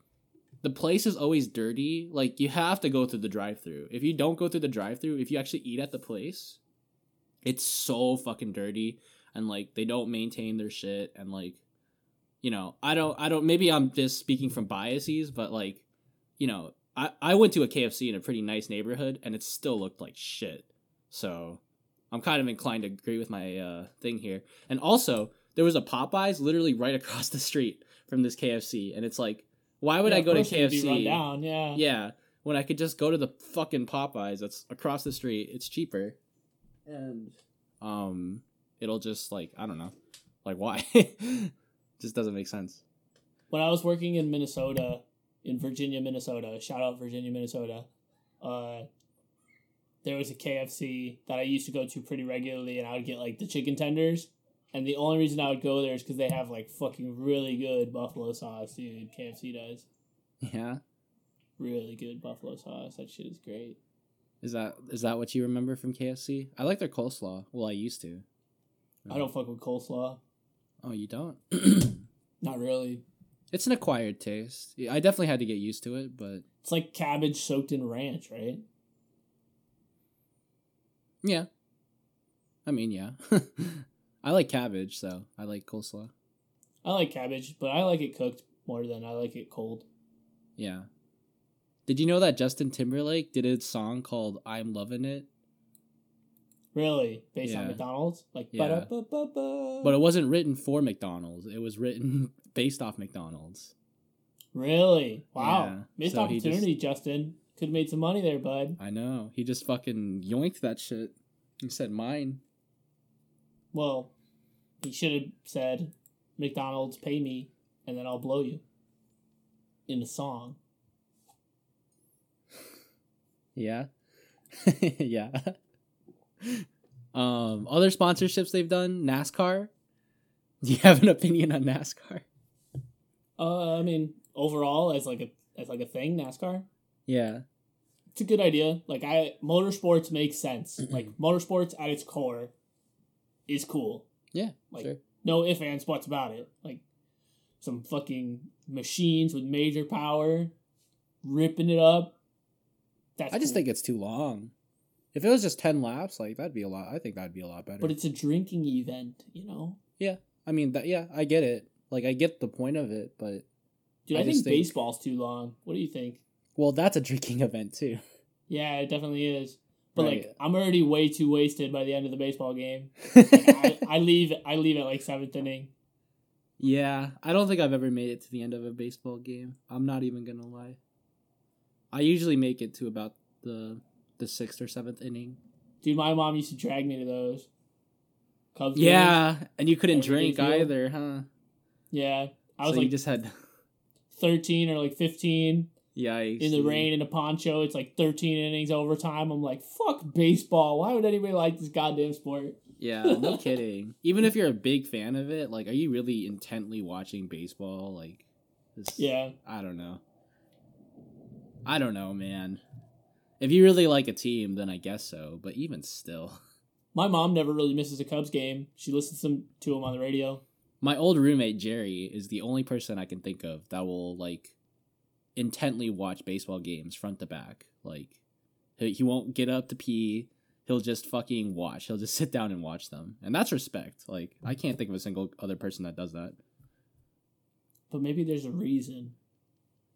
the place is always dirty like you have to go through the drive-through. If you don't go through the drive-through if you actually eat at the place it's so fucking dirty and like they don't maintain their shit and like you know i don't i don't maybe i'm just speaking from biases but like you know i i went to a kfc in a pretty nice neighborhood and it still looked like shit. So i'm kind of inclined to agree with my uh thing here. And also there was a popeyes literally right across the street from this kfc and it's like why would Yeah, i go to course be run kfc down, yeah. yeah when i could just go to the fucking popeyes that's across the street it's cheaper and um it'll just like i don't know like why just doesn't make sense When I was working in Minnesota, in Virginia, Minnesota, shout out Virginia, Minnesota. Uh, there was a KFC that I used to go to pretty regularly, and I would get like the chicken tenders. And the only reason I would go there is because they have like fucking really good buffalo sauce, dude. KFC does yeah really good buffalo sauce. That shit is great. is that is that what you remember from kfc i like their coleslaw well i used to I don't fuck with coleslaw. oh you don't Not really. it's an acquired taste i definitely had to get used to it but It's like cabbage soaked in ranch, right? yeah i mean yeah i like cabbage so i like coleslaw I like cabbage, but I like it cooked more than I like it cold. yeah Did you know that Justin Timberlake did a song called "I'm Loving It"? Really? Based on McDonald's? Like, Yeah. But it wasn't written for McDonald's. It was written based off McDonald's. Really? Wow. Yeah, Missed so he just- opportunity, Justin. Could have made some money there, bud. I know. He just fucking yoinked that shit. He said mine. Well, he should have said, McDonald's, pay me, and then I'll blow you. In a song. Yeah. yeah. Um, other sponsorships they've done, NASCAR. Do you have an opinion on NASCAR? Uh, I mean, overall, as like a as like a thing, NASCAR, Yeah. it's a good idea. Like I, motorsports makes sense. like motorsports at its core is cool. Yeah. Like sure. no ifs ands buts about it. Like some fucking machines with major power, ripping it up. That's I just cool. think it's too long. If it was just ten laps, like that'd be a lot. I think that'd be a lot better. But it's a drinking event, you know. Yeah, I mean, that yeah, I get it. Like I get the point of it, but Dude, I I, think, think- baseball's too long. What do you think? well, that's a drinking event too. Yeah, it definitely is. But Right. like, I'm already way too wasted by the end of the baseball game. I, I leave. I leave at like seventh inning. yeah, I don't think I've ever made it to the end of a baseball game. I'm not even gonna lie. I usually make it to about the the sixth or seventh inning. Dude, my mom used to drag me to those. Cubs games. Yeah, and you couldn't drink either, huh? Yeah. I was so like just had 13 or like 15 yikes in the rain in a poncho. It's like 13 innings overtime. I'm like, fuck baseball. Why would anybody like this goddamn sport? Yeah, no kidding. Even if you're a big fan of it, like, are you really intently watching baseball? Like, this, Yeah. I don't know. I don't know, man. If you really like a team, then I guess so. But even still, My mom never really misses a Cubs game. She listens to them on the radio. my old roommate Jerry is the only person I can think of that will like intently watch baseball games front to back. Like, he, he won't get up to pee. He'll just fucking watch. He'll just sit down and watch them, and that's respect. Like, I can't think of a single other person that does that. But maybe there's a reason.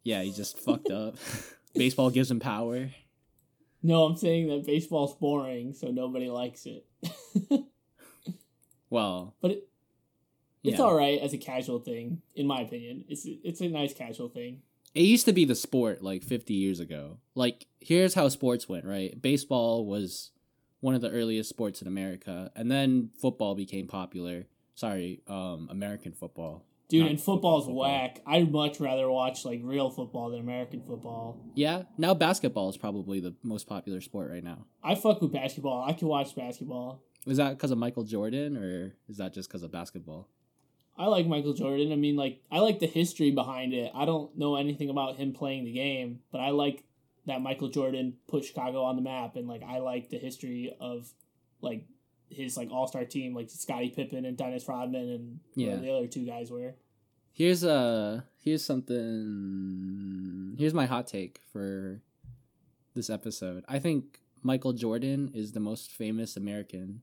Yeah, he's just fucked up. Baseball gives him power. No, I'm saying that baseball's boring, so nobody likes it. Well, but it, it's yeah. all right as a casual thing, in my opinion. It's it's a nice casual thing. It used to be the sport like 50 years ago. Like, here's how sports went, right? Baseball was one of the earliest sports in America, and then football became popular. Sorry, um, American football. Dude, and football's football. whack. I'd much rather watch like real football than American football. Yeah, now basketball is probably the most popular sport right now. I fuck with basketball. I can watch basketball. Is that because of Michael Jordan, or is that just because of basketball? I like Michael Jordan. I mean, like, I like the history behind it. I don't know anything about him playing the game, but I like that Michael Jordan put Chicago on the map, and like, I like the history of like his like all star team, like Scottie Pippen and Dennis Rodman and Yeah. the other two guys were. Here's uh here's something here's my hot take for this episode. I think Michael Jordan is the most famous American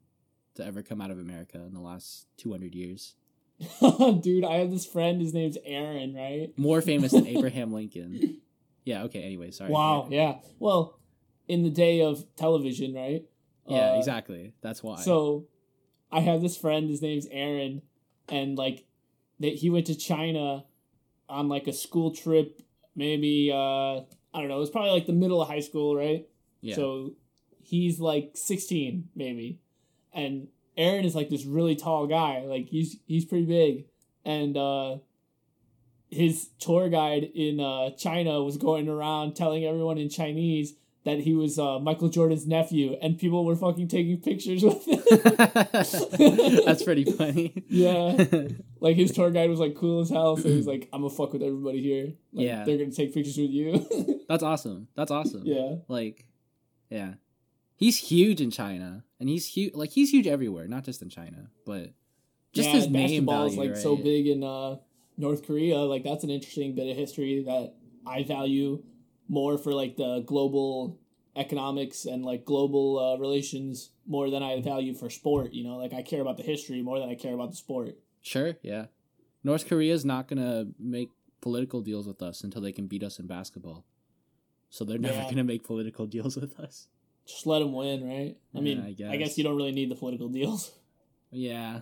to ever come out of America in the last 200 years. Dude, I have this friend. His name's Aaron, right? More famous than Abraham Lincoln. Yeah, okay, anyway, sorry. Wow. Yeah. Well, in the day of television, right? Yeah, Uh, exactly. That's why. So, I have this friend. His name's Aaron, and like, that he went to China on like a school trip. Maybe uh, I don't know. It was probably like the middle of high school, right? yeah. So he's like sixteen, maybe, and Aaron is like this really tall guy. Like he's he's pretty big, and uh, his tour guide in uh, China was going around telling everyone in Chinese that he was uh, Michael Jordan's nephew, and people were fucking taking pictures with him. That's pretty funny. yeah, like his tour guide was like cool as hell, so he's like, "I'm gonna fuck with everybody here. Like, Yeah. they're gonna take pictures with you." That's awesome. That's awesome. yeah, Like, yeah, he's huge in China, and he's huge. Like he's huge everywhere, not just in China, but just yeah, his name basketball is value, like so big in uh, North Korea. Like that's an interesting bit of history that I value more for like the global economics and like global uh, relations more than I value for sport. You know, like I care about the history more than I care about the sport. Sure, yeah. North Korea is not gonna make political deals with us until they can beat us in basketball. so they're never Yeah. gonna make political deals with us. Just let them win, right? I Yeah, mean, I I guess. guess. you don't really need the political deals. Yeah.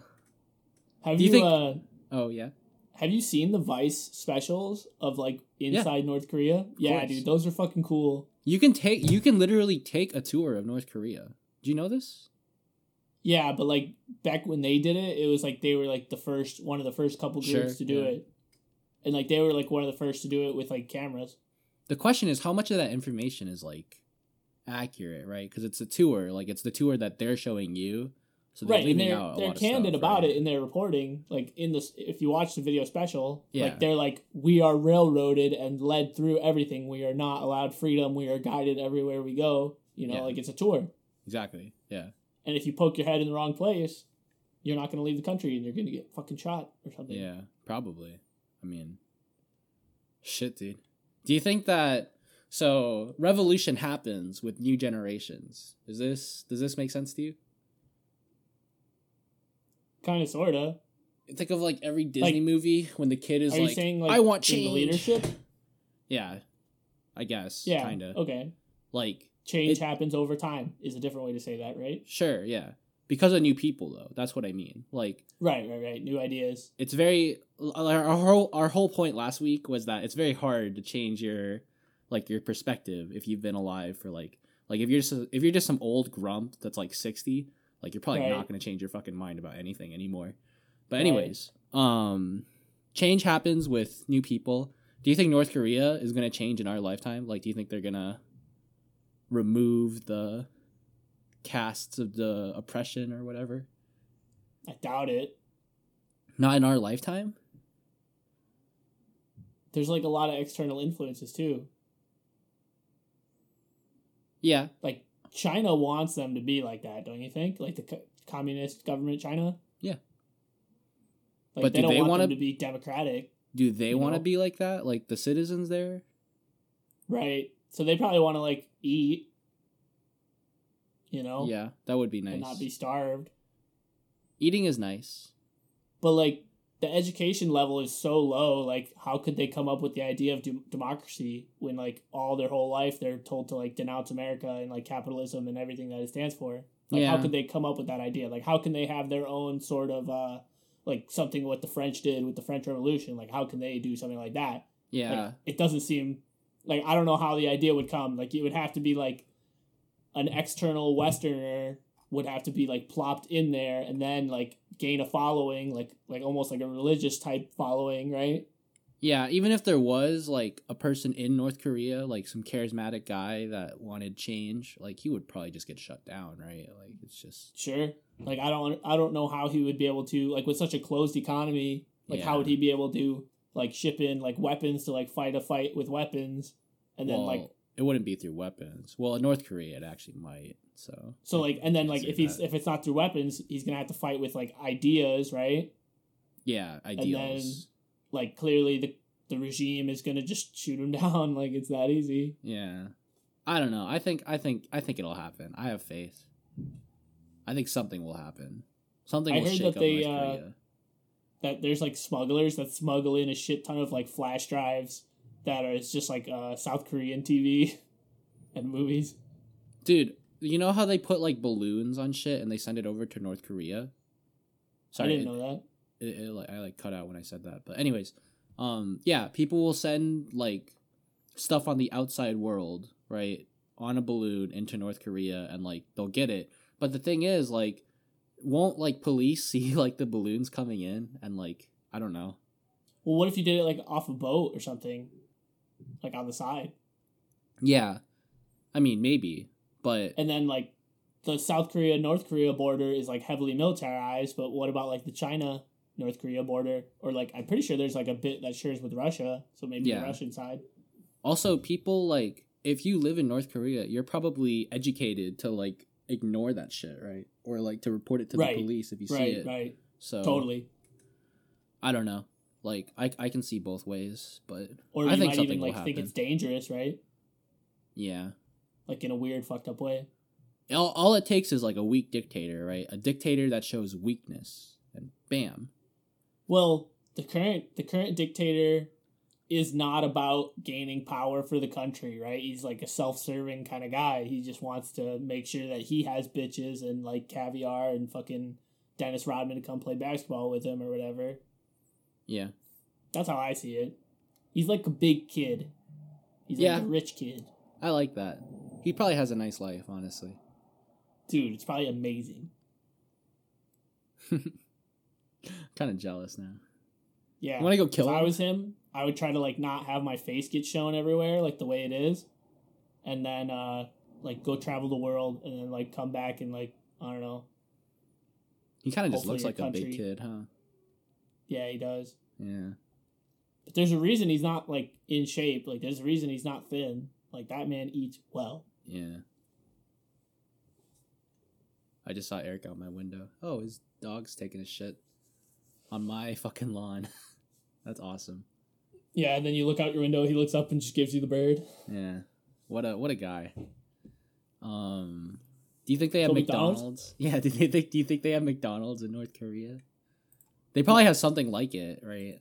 Have Do you, you think- uh, Oh yeah. have you seen the Vice specials of like inside North Korea? Yeah, dude, those are fucking cool. You can take. You can literally take a tour of North Korea. Do you know this? Yeah, but like back when they did it, it was like they were like the first one of the first couple groups Sure, to do yeah. it. And like they were like one of the first to do it with like cameras. The question is how much of that information is like accurate, right? Because it's a tour. Like it's the tour that they're showing you. So they're right, and leaving they're out they're candid stuff, about right? it in their reporting. Like in this, if you watch the video special, Yeah. like they're like, we are railroaded and led through everything. We are not allowed freedom. We are guided everywhere we go. You know, Yeah. like it's a tour. Exactly. Yeah. And if you poke your head in the wrong place, you're not going to leave the country and you're going to get fucking shot or something. Yeah. Probably. I mean, shit, dude. Do you think that? So revolution happens with new generations. Is this does this make sense to you? Kind of, sort of. Think of like every Disney Like- movie when the kid is like, saying like "I want change." the leadership? Yeah, I guess. Yeah. Kind of. Okay. Like Change It- happens over time is a different way to say that, right? Sure, yeah. Because of new people though. That's what I mean. Like Right, right, right. New ideas. it's very our whole our whole point last week was that it's very hard to change your like your perspective if you've been alive for like like if you're just a, if you're just some old grump that's like 60, like you're probably Right. not going to change your fucking mind about anything anymore. But Right. anyways, um change happens with new people. Do you think North Korea is going to change in our lifetime? Like do you think they're going to remove the casts of the oppression or whatever? I doubt it. Not in our lifetime? There's like a lot of external influences too. Yeah. Like China wants them to be like that, don't you think? Like the co- communist government China? Yeah. Like But they do don't they want wanna- them to be democratic, Do they want to be like that? Like the citizens there? right? So they probably want to like eat, you know, Yeah, that would be and nice. not be starved. Eating is nice. But like the education level is so low. Like, how could they come up with the idea of dem- democracy when like all their whole life they're told to like denounce America and like capitalism and everything that it stands for? Like, how could they come up with that idea? Like, how can they have their own sort of uh like something what the French did with the French Revolution? Like, how can they do something like that? Yeah. Like, it doesn't seem like I don't know how the idea would come. Like, it would have to be like an external Westerner would have to be like plopped in there and then like gain a following, like like almost like a religious type following, right? yeah, even if there was like a person in North Korea, like some charismatic guy that wanted change, like he would probably just get shut down, right? Like it's just Sure. Like I don't I don't know how he would be able to like with such a closed economy. Like how would he be able to like ship in like weapons to like fight a fight with weapons, and then well, like it wouldn't be through weapons. Well, in North Korea it actually might. So so like and then like if he's that. if it's not through weapons, he's gonna have to fight with like ideas, right? yeah, then- Like clearly the the regime is gonna just shoot him down. Like it's that easy. Yeah. I don't know. I think I think I think it'll happen. I have faith. I think something will happen. Something I will heard shake that they, uh. That there's like smugglers that smuggle in a shit ton of like flash drives that are it's just like uh, South Korean TV and movies. Dude, you know how they put like balloons on shit and they send it over to North Korea? Sorry, I didn't it- know that. it, it, like I like cut out when I said that. But anyways, um, yeah, people will send like stuff on the outside world, right, on a balloon into North Korea, and like they'll get it. But the thing is, like, won't like police see like the balloons coming in and like I don't know. Well, what if you did it like off a boat or something, like on the side, Yeah, I mean maybe, but and then like the South Korea North Korea border is like heavily militarized, but what about like the China North Korea border? Or like I'm pretty sure there's like a bit that shares with Russia, so maybe Yeah. the Russian side. also people like if you live in North Korea, you're probably educated to like ignore that shit, right? Or like to report it to Right. the police if you see it. right, So totally. I don't know. Like I I can see both ways, but Or I you think might something even like think it's dangerous, right? yeah. Like in a weird, fucked up way. All, all it takes is like a weak dictator, right? A dictator that shows weakness, and bam. Well, the current the current dictator is not about gaining power for the country, right? He's like a self-serving kind of guy. He just wants to make sure that he has bitches and like caviar and fucking Dennis Rodman to come play basketball with him or whatever. Yeah. That's how I see it. He's like a big kid. He's Yeah. like a rich kid. I like that. He probably has a nice life, honestly. Dude, it's probably amazing. kind of jealous now. Yeah. You want to go kill if him? I was him, I would try to like not have my face get shown everywhere like the way it is, and then uh like go travel the world and then like come back and like I don't know. he kind of just looks like a big kid, huh? Yeah, he does. Yeah. But there's a reason he's not like in shape. Like there's a reason he's not thin. Like that man eats well. Yeah. I just saw Eric out my window. Oh, his dog's taking a shit on my fucking lawn. That's awesome. Yeah, and then you look out your window, he looks up and just gives you the bird. Yeah. What a what a guy. Um do you think they have So McDonald's? McDonald's? Yeah, do they think do you think they have McDonald's in North Korea? They probably have something like it, right?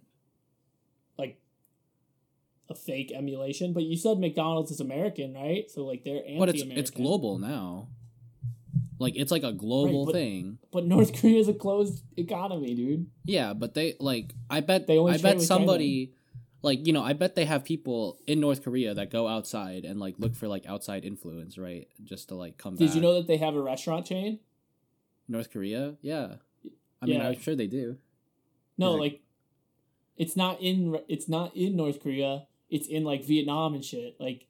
A fake emulation. But you said McDonald's is American, right? So like they're anti But it's it's global now. Like it's like a global but- thing. But North Korea is a closed economy, dude. Yeah, but they like I bet They only I bet somebody like you know I bet they have people in North Korea that go outside and like look for like outside influence, right? Just to like come Did back. you know that they have a restaurant chain? North Korea? Yeah. I mean, Yeah. I'm sure they do. No, Like- like it's not in it's not in North Korea. It's in like Vietnam and shit. Like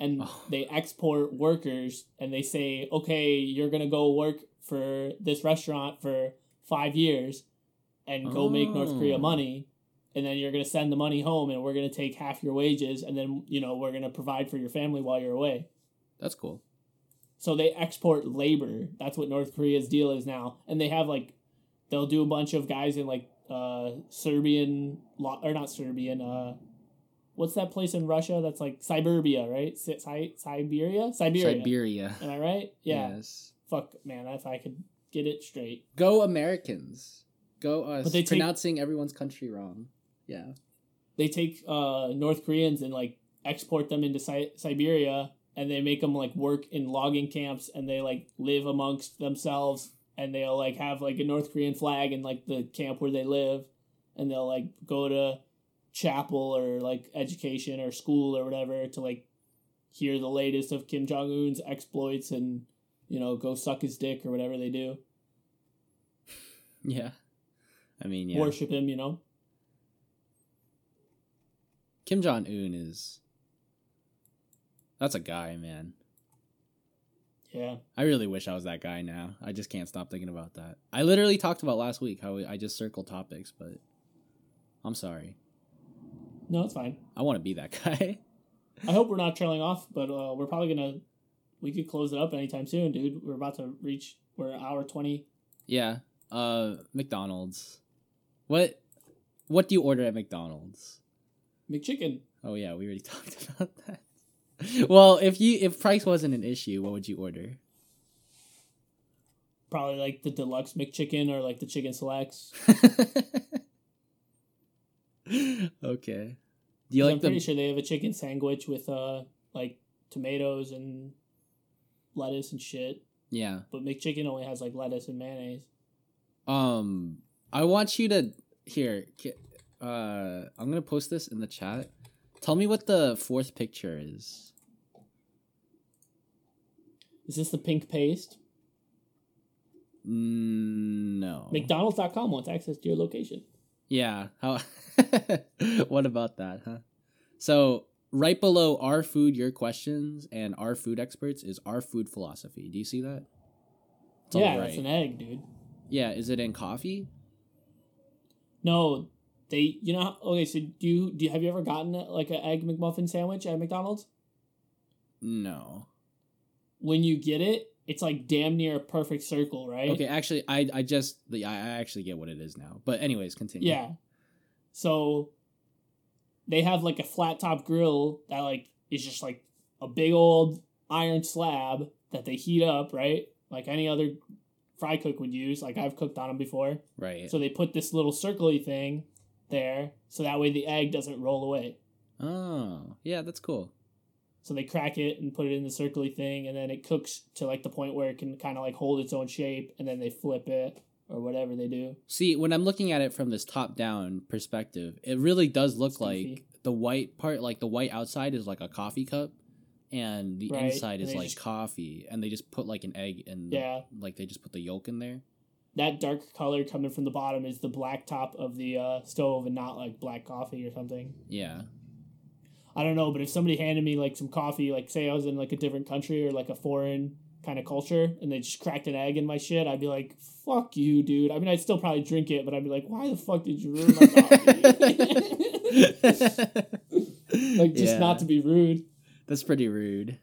and Oh. they export workers and they say, "Okay, you're going to go work for this restaurant for 5 years and go make North Korea Oh. money." And then you're going to send the money home and we're going to take half your wages and then, you know, we're going to provide for your family while you're away. That's cool. So they export labor. That's what North Korea's deal is now. And they have like, they'll do a bunch of guys in like uh Serbian lo- or not Serbian. Uh, what's that place in Russia that's like Siberia, right? Si- Si- Siberia, Siberia. Siberia. Am I right? Yeah. Yes. Fuck, man. If I could get it straight. Go Americans. Go us. But they take- pronouncing everyone's country wrong. Yeah. They take uh North Koreans and like export them into si- Siberia. And they make them like work in logging camps, and they like live amongst themselves and they'll like have like a North Korean flag in like the camp where they live, and they'll like go to chapel or like education or school or whatever to like hear the latest of Kim Jong Un's exploits and you know go suck his dick or whatever they do, Yeah. I mean, yeah. worship him, you know. Kim Jong Un is. That's a guy, man. Yeah, I really wish I was that guy now. I just can't stop thinking about that. I literally talked about last week how I just circle topics, but I'm sorry. No, it's fine. I want to be that guy. I hope we're not trailing off, but uh, we're probably gonna we could close it up anytime soon, dude. We're about to reach we're hour twenty. yeah. Uh, McDonald's. What? What do you order at McDonald's? McChicken. Oh yeah, we already talked about that. well, if you if price wasn't an issue, what would you order? Probably like the deluxe McChicken or like the chicken selects. okay. Do you like I'm pretty sure they have a chicken sandwich with uh like tomatoes and lettuce and shit. Yeah. But McChicken only has like lettuce and mayonnaise. Um, I want you to here. Uh, I'm gonna post this in the chat. Tell me what the fourth picture is. Is this the pink paste? Mm, no. McDonald's.com wants access to your location. Yeah. How? what about that, huh? So right below our food, your questions, and our food experts is our food philosophy. Do you see that? It's yeah, the that's an egg, dude. Yeah. Is it in coffee? No, they. You know. Okay, so do you do? You, have you ever gotten like an egg McMuffin sandwich at McDonald's? No. When you get it, it's like damn near a perfect circle, right? Okay. Actually, I I just the I I actually get what it is now. But anyways, continue. Yeah. So they have like a flat top grill that like is just like a big old iron slab that they heat up, right? Like any other fry cook would use. Like I've cooked on them before. Right. So they put this little circly thing there, so that way the egg doesn't roll away. Oh, yeah, that's cool. So they crack it and put it in the circly thing, and then it cooks to like the point where it can kind of like hold its own shape, and then they flip it or whatever they do. See, when I'm looking at it from this top down perspective, it really does look It's like goofy. the white part, like the white outside is like a coffee cup, and the Right, inside and is like just- coffee, and they just put like an egg in. Yeah. Like they just put the yolk in there. That dark color coming from the bottom is the black top of the uh, stove, and not like black coffee or something. Yeah. I don't know, but if somebody handed me like some coffee, like say I was in like a different country or like a foreign kind of culture, and they just cracked an egg in my shit, I'd be like, "Fuck you, dude." I mean, I'd still probably drink it, but I'd be like, "Why the fuck did you ruin my coffee?" like, just Yeah. not to be rude, That's pretty rude.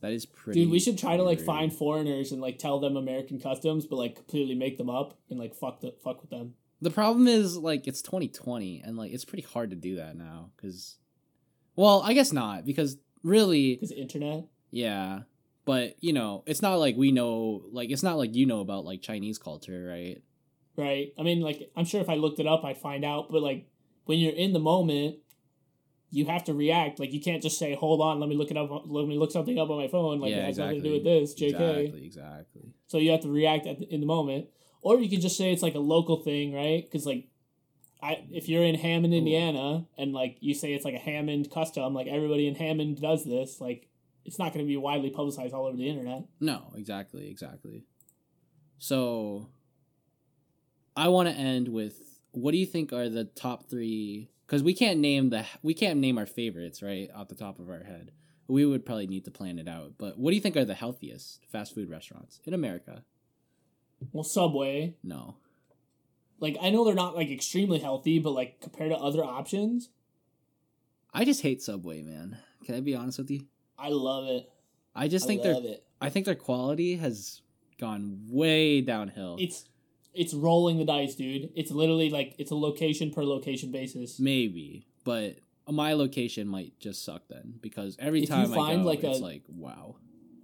That is pretty. dude. We should try to like rude. find foreigners and like tell them American customs, but like completely make them up and like fuck the fuck with them. The problem is like it's 2020 and like it's pretty hard to do that now because, well, I guess not because really, Because internet. yeah. But you know, it's not like we know. Like it's not like you know about like Chinese culture, right? Right. I mean, like, I'm sure if I looked it up, I'd find out. But like, when you're in the moment, you have to react. Like, you can't just say, "Hold on, let me look it up. Let me look something up on my phone." Like, yeah, it has exactly. nothing to do with this, Jk. Exactly, exactly. So you have to react at the, in the moment, or you can just say it's like a local thing, right? Because like, I if you're in Hammond, Indiana, and like you say it's like a Hammond custom, like everybody in Hammond does this, like. It's not going to be widely publicized all over the internet. No, exactly, exactly. So, I want to end with what do you think are the top three? Because we can't name the we can't name our favorites right off the top of our head. We would probably need to plan it out. But what do you think are the healthiest fast food restaurants in America? Well, Subway, No, like I know they're not like extremely healthy, but like compared to other options, I just hate Subway, man. Can I be honest with you? I love it. I just I think their it. I think their quality has gone way downhill. It's it's rolling the dice, dude. It's literally like it's a location per location basis. Maybe, but my location might just suck then because every If you time I find, go, like, it's a- like wow.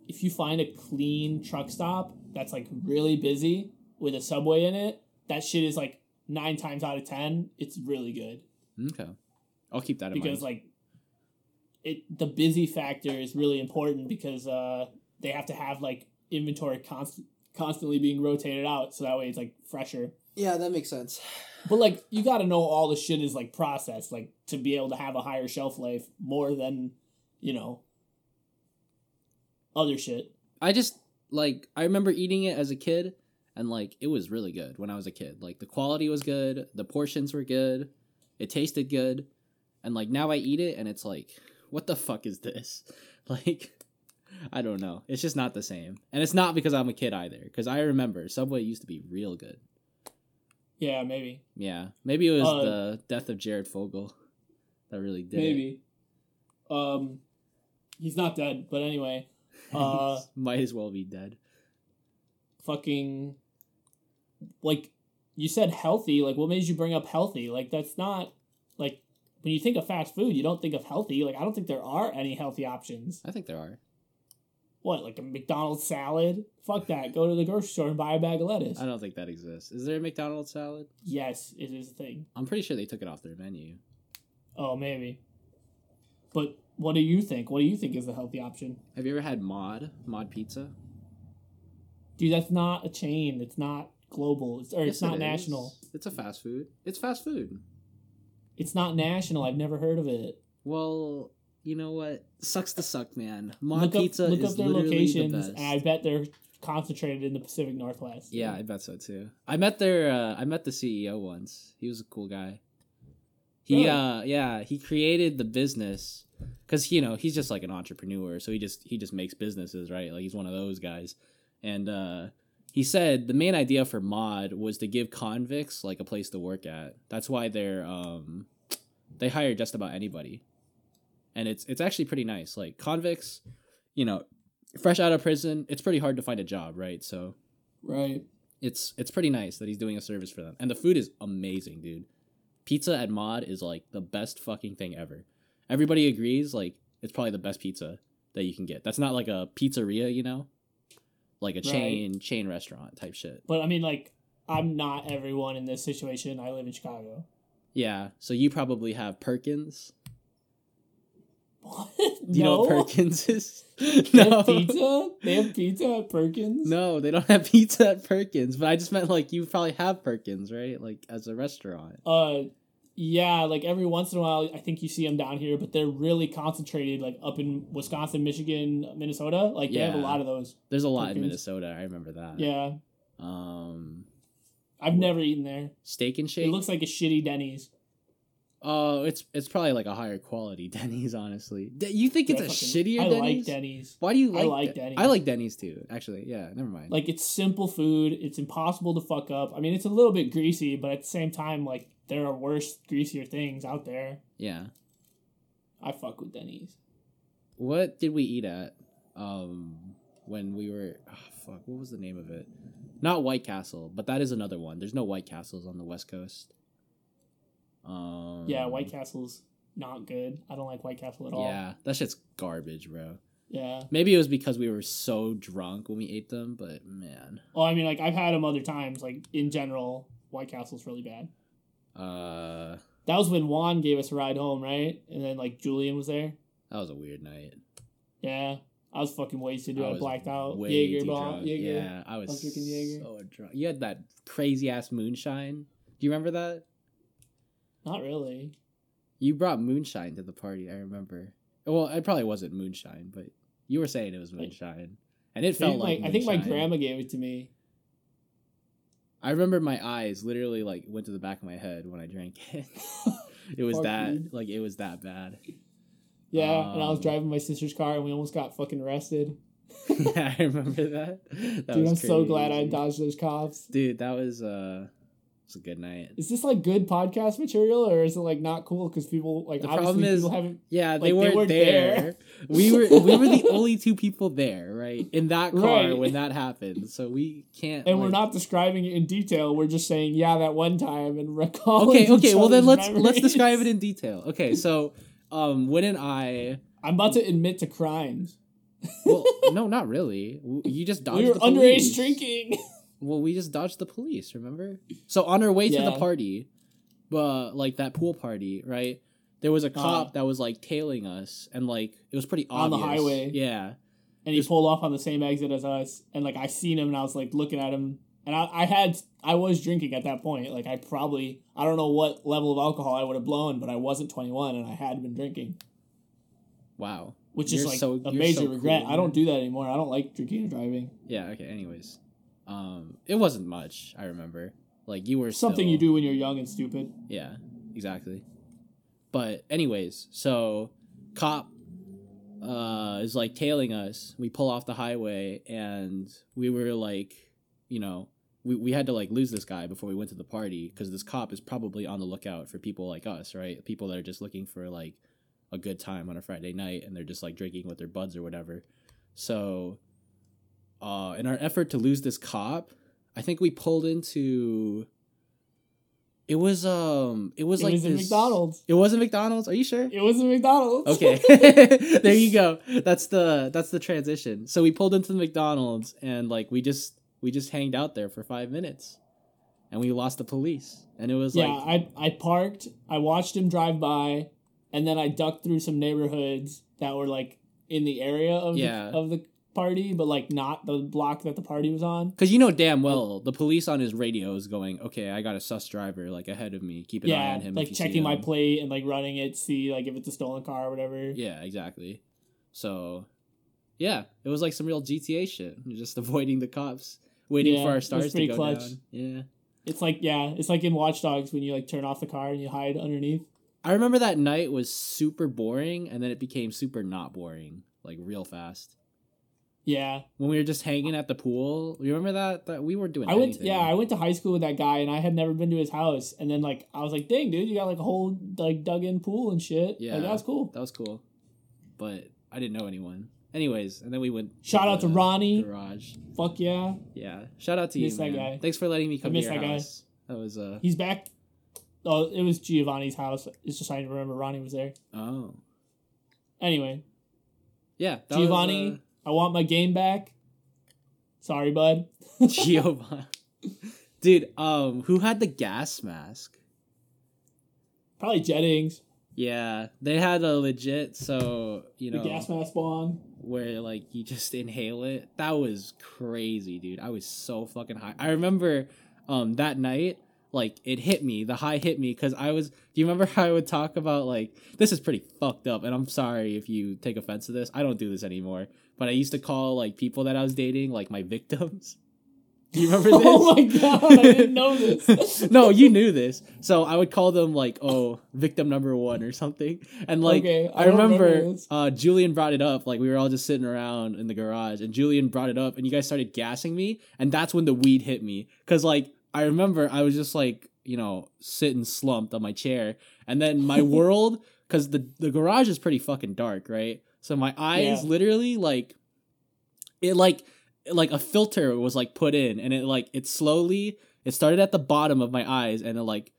If you find a clean truck stop that's like really busy with a subway in it, that shit is like nine times out of ten, it's really good Okay, I'll keep that in because mind. Because like it the busy factor is really important because uh they have to have like inventory const- constantly being rotated out so that way it's like fresher. yeah, that makes sense. But like you got to know all the shit is like processed like to be able to have a higher shelf life more than you know other shit. I just like I remember eating it as a kid, and like it was really good when I was a kid. Like the quality was good, the portions were good, it tasted good, and like now I eat it and it's like, what the fuck is this? Like. I don't know. It's just not the same. And it's not because I'm a kid either. Because I remember Subway used to be real good. Yeah, maybe. Yeah, maybe it was Uh, the death of Jared Fogle that really did it. maybe. Um he's not dead, but anyway, uh Might as well be dead. fucking like you said healthy, like what made you bring up healthy? Like that's not like when you think of fast food, you don't think of healthy. Like I don't think there are any healthy options. I think there are. What, like a McDonald's salad? Fuck that. Go to the grocery store and buy a bag of lettuce. I don't think that exists. Is there a McDonald's salad? Yes, it is a thing. I'm pretty sure they took it off their menu. Oh, maybe. But what do you think? What do you think is the healthy option? Have you ever had Mod? Mod Pizza? Dude, that's not a chain. It's not global. It's, or Yes, it not is. national. It's a fast food. It's fast food. It's not national. I've never heard of it. Well, you know what? Sucks to suck, man. Look Pizza up, look is up their literally locations, the best. I bet they're concentrated in the Pacific Northwest. Yeah, I bet so too. I met their uh, I met the CEO once. He was a cool guy. He Really? uh yeah, he created the business cuz you know, he's just like an entrepreneur, so he just he just makes businesses, right? Like he's one of those guys. And uh he said the main idea for mod was to give convicts like a place to work at. That's why they're um they hire just about anybody. And it's it's actually pretty nice. Like convicts, you know, fresh out of prison, it's pretty hard to find a job, right? So Right. it's it's pretty nice that he's doing a service for them. And the food is amazing, dude. Pizza at Mod is like the best fucking thing ever. Everybody agrees like it's probably the best pizza that you can get. That's not like a pizzeria, you know? Like a chain chain restaurant type shit. But I mean, like, I'm not everyone in this situation. I live in Chicago. Yeah. So you probably have Perkins. What? Do you know what No? Perkins is? They have pizza? They have pizza at Perkins? No, they don't have pizza at Perkins. But I just meant like you probably have Perkins, right? Like as a restaurant. Uh, yeah, like every once in a while, I think you see them down here, but they're really concentrated, like up in Wisconsin, Michigan, Minnesota. Like they have a lot of those. There's a lot in Minnesota. I remember that. Yeah, Um, I've never eaten there. Steak and Shake. It looks like a shitty Denny's. Oh, it's it's probably like a higher quality Denny's, honestly. D- you think it's Yeah, a fucking- shitty I Denny's? like Denny's. Why do you like? I like? like De- Denny's. I like Denny's too. Actually, yeah. Never mind. Like it's simple food. It's impossible to fuck up. I mean, it's a little bit greasy, but at the same time, like there are worse, greasier things out there. yeah. I fuck with Denny's. What did we eat at? Um, when we were, oh, fuck, what was the name of it? Not White Castle, but that is another one. There's no White Castles on the West Coast. Um, Yeah, White Castle's not good. I don't like White Castle at all. Yeah, that shit's garbage, bro. Yeah. Maybe it was because we were so drunk when we ate them, but man, Well, I mean, like I've had them other times. Like in general, White Castle's really bad. Uh, That was when Juan gave us a ride home, right? And then like Julian was there. that was a weird night. Yeah, I was fucking wasted. Dude, I, blacked out. Jaeger, drunk. Jaeger. Yeah, I was, I was drinking Jaeger. so drunk. You had that crazy ass moonshine. Do you remember that? Not really. You brought moonshine to the party. I remember. Well, it probably wasn't moonshine, but you were saying it was moonshine, and it I felt like. my, I think my grandma gave it to me. I remember my eyes literally like went to the back of my head when I drank it. it was Fuck, that dude. like it was that bad. Yeah, and I was Um, driving my sister's car, and we almost got fucking arrested. yeah, I remember that. that Dude, I'm so glad I dodged those cops. Dude, that was uh, it was a good night. Is this like good podcast material, or is it like not cool because people like The obviously problem is- people haven't? Yeah, Like, they they weren't, weren't there. there. we were we were the only two people there, right? In that car Right. when that happened. So we can't And we're not describing it in detail. We're just saying, yeah, that one time and recalling. Okay, okay, well then let's let's describe it in detail. Okay, so um when and I I'm about to admit to crimes. well no not really. You just dodged we were underage drinking. Well, we just dodged the police, remember? So on our way to the party, but like that pool party, right? There was a cop Uh-huh. that was like tailing us and like it was pretty obvious. On the highway. Yeah. and he pulled off on the same exit as us. And like I seen him, and I was like looking at him, and I, I had I was drinking at that point. Like I probably I don't know what level of alcohol I would have blown, but I wasn't 21, and I had been drinking, Wow. which You're is like so- a major so regret. cool, I don't do that anymore. I don't like drinking and driving. Yeah, okay, anyways. Um it wasn't much, I remember. Like you were Something still- you do when you're young and stupid. Yeah, exactly. But anyways, so cop uh is like tailing us. We pull off the highway and we were like, you know, we, we had to like lose this guy before we went to the party because this cop is probably on the lookout for people like us, right? People that are just looking for like a good time on a Friday night and they're just like drinking with their buds or whatever. So uh in our effort to lose this cop, I think we pulled into it was um it was It like was this- McDonald's. It wasn't McDonald's. Are you sure? It wasn't McDonald's. Okay. there you go. That's the that's the transition. So we pulled into the McDonald's and like we just we just hanged out there for 5 minutes. And we lost the police. And it was yeah, like I I parked. I watched him drive by, and then I ducked through some neighborhoods that were like in the area of Yeah. the, of the party, but like not the block that the party was on. Cuz you know damn well the police on his radio is going, "Okay, I got a sus driver like ahead of me. Keep an eye on him." like checking my plate and like running it, see like if it's a stolen car or whatever. Yeah, exactly. So, yeah, it was like some real GTA shit. Just avoiding the cops, waiting Yeah, for our stars to go clutch. down. Yeah. It's like yeah, it's like in Watch Dogs when you like turn off the car and you hide underneath. I remember that night was super boring, and then it became super not boring, like real fast. Yeah, When we were just hanging at the pool, you remember that? That we weren't doing. I went. anything. Yeah, I went to high school with that guy, and I had never been to his house. And then like I was like, "Dang, dude, you got like a whole like dug in pool and shit." Yeah. like, was cool. that was cool, but I didn't know anyone. Anyways, and then we went. Shout out to Ronnie. Garage. Fuck yeah, Yeah, shout out to you, Miss that man. guy. Thanks for letting me come to miss your that guy. house. That was uh he's back. Oh, it was Giovanni's house. It's just I remember Ronnie was there. oh Anyway, yeah. that was, Giovanni, uh, I want my game back. Sorry, bud. Giovanni. Dude, um, who had the gas mask? Probably Jettings, Yeah, they had a legit so you know the gas mask bong. where like you just inhale it. That was crazy, dude. I was so fucking high. I remember um that night like it hit me. The high hit me cuz I was do you remember how I would talk about like this is pretty fucked up and I'm sorry if you take offense to this. I don't do this anymore. But I used to call like people that I was dating like my victims. Do you remember this? Oh my god, I didn't know this. no, you knew this. So I would call them like, oh, victim number one or something. And like Okay, I I, remember, remember uh Julian brought it up. Like we were all just sitting around in the garage and Julian brought it up and you guys started gassing me and that's when the weed hit me. Cause like I remember I was just like, you know, sitting slumped on my chair. And then my world, cause the, the garage is pretty fucking dark, right? So my eyes Yeah. literally like it like like a filter was like put in and it like it slowly it started at the bottom of my eyes and it like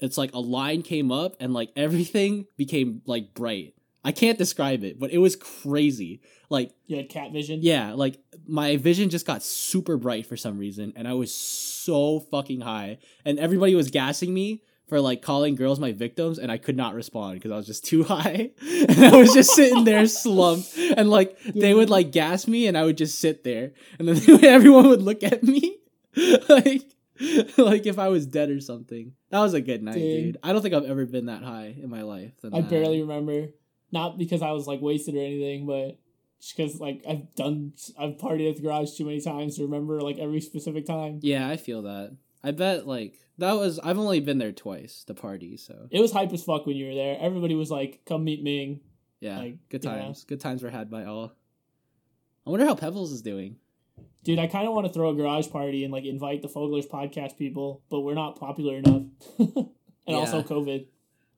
it's like a line came up and like everything became like bright i can't describe it but it was crazy like You had cat vision. yeah like my vision just got super bright for some reason and i was so fucking high and everybody was gassing me for like calling girls my victims and i could not respond because i was just too high and i was just sitting there slumped and like they would like gas me and i would just sit there and then everyone would look at me like like if i was dead or something that was a good night Dude. dude i don't think i've ever been that high in my life I that. barely remember. Not because I was like wasted or anything, but just because like I've done, I've partied at the garage too many times to remember like every specific time. yeah i feel that i bet like that was i've only been there twice the party so It was hype as fuck when you were there. Everybody was like, "Come meet Ming." Yeah, Like, good yeah. times. Good times were had by all. I wonder how Pebbles is doing. Dude, I kind of want to throw a garage party and like invite the Foglers podcast people, but we're not popular enough. and also COVID.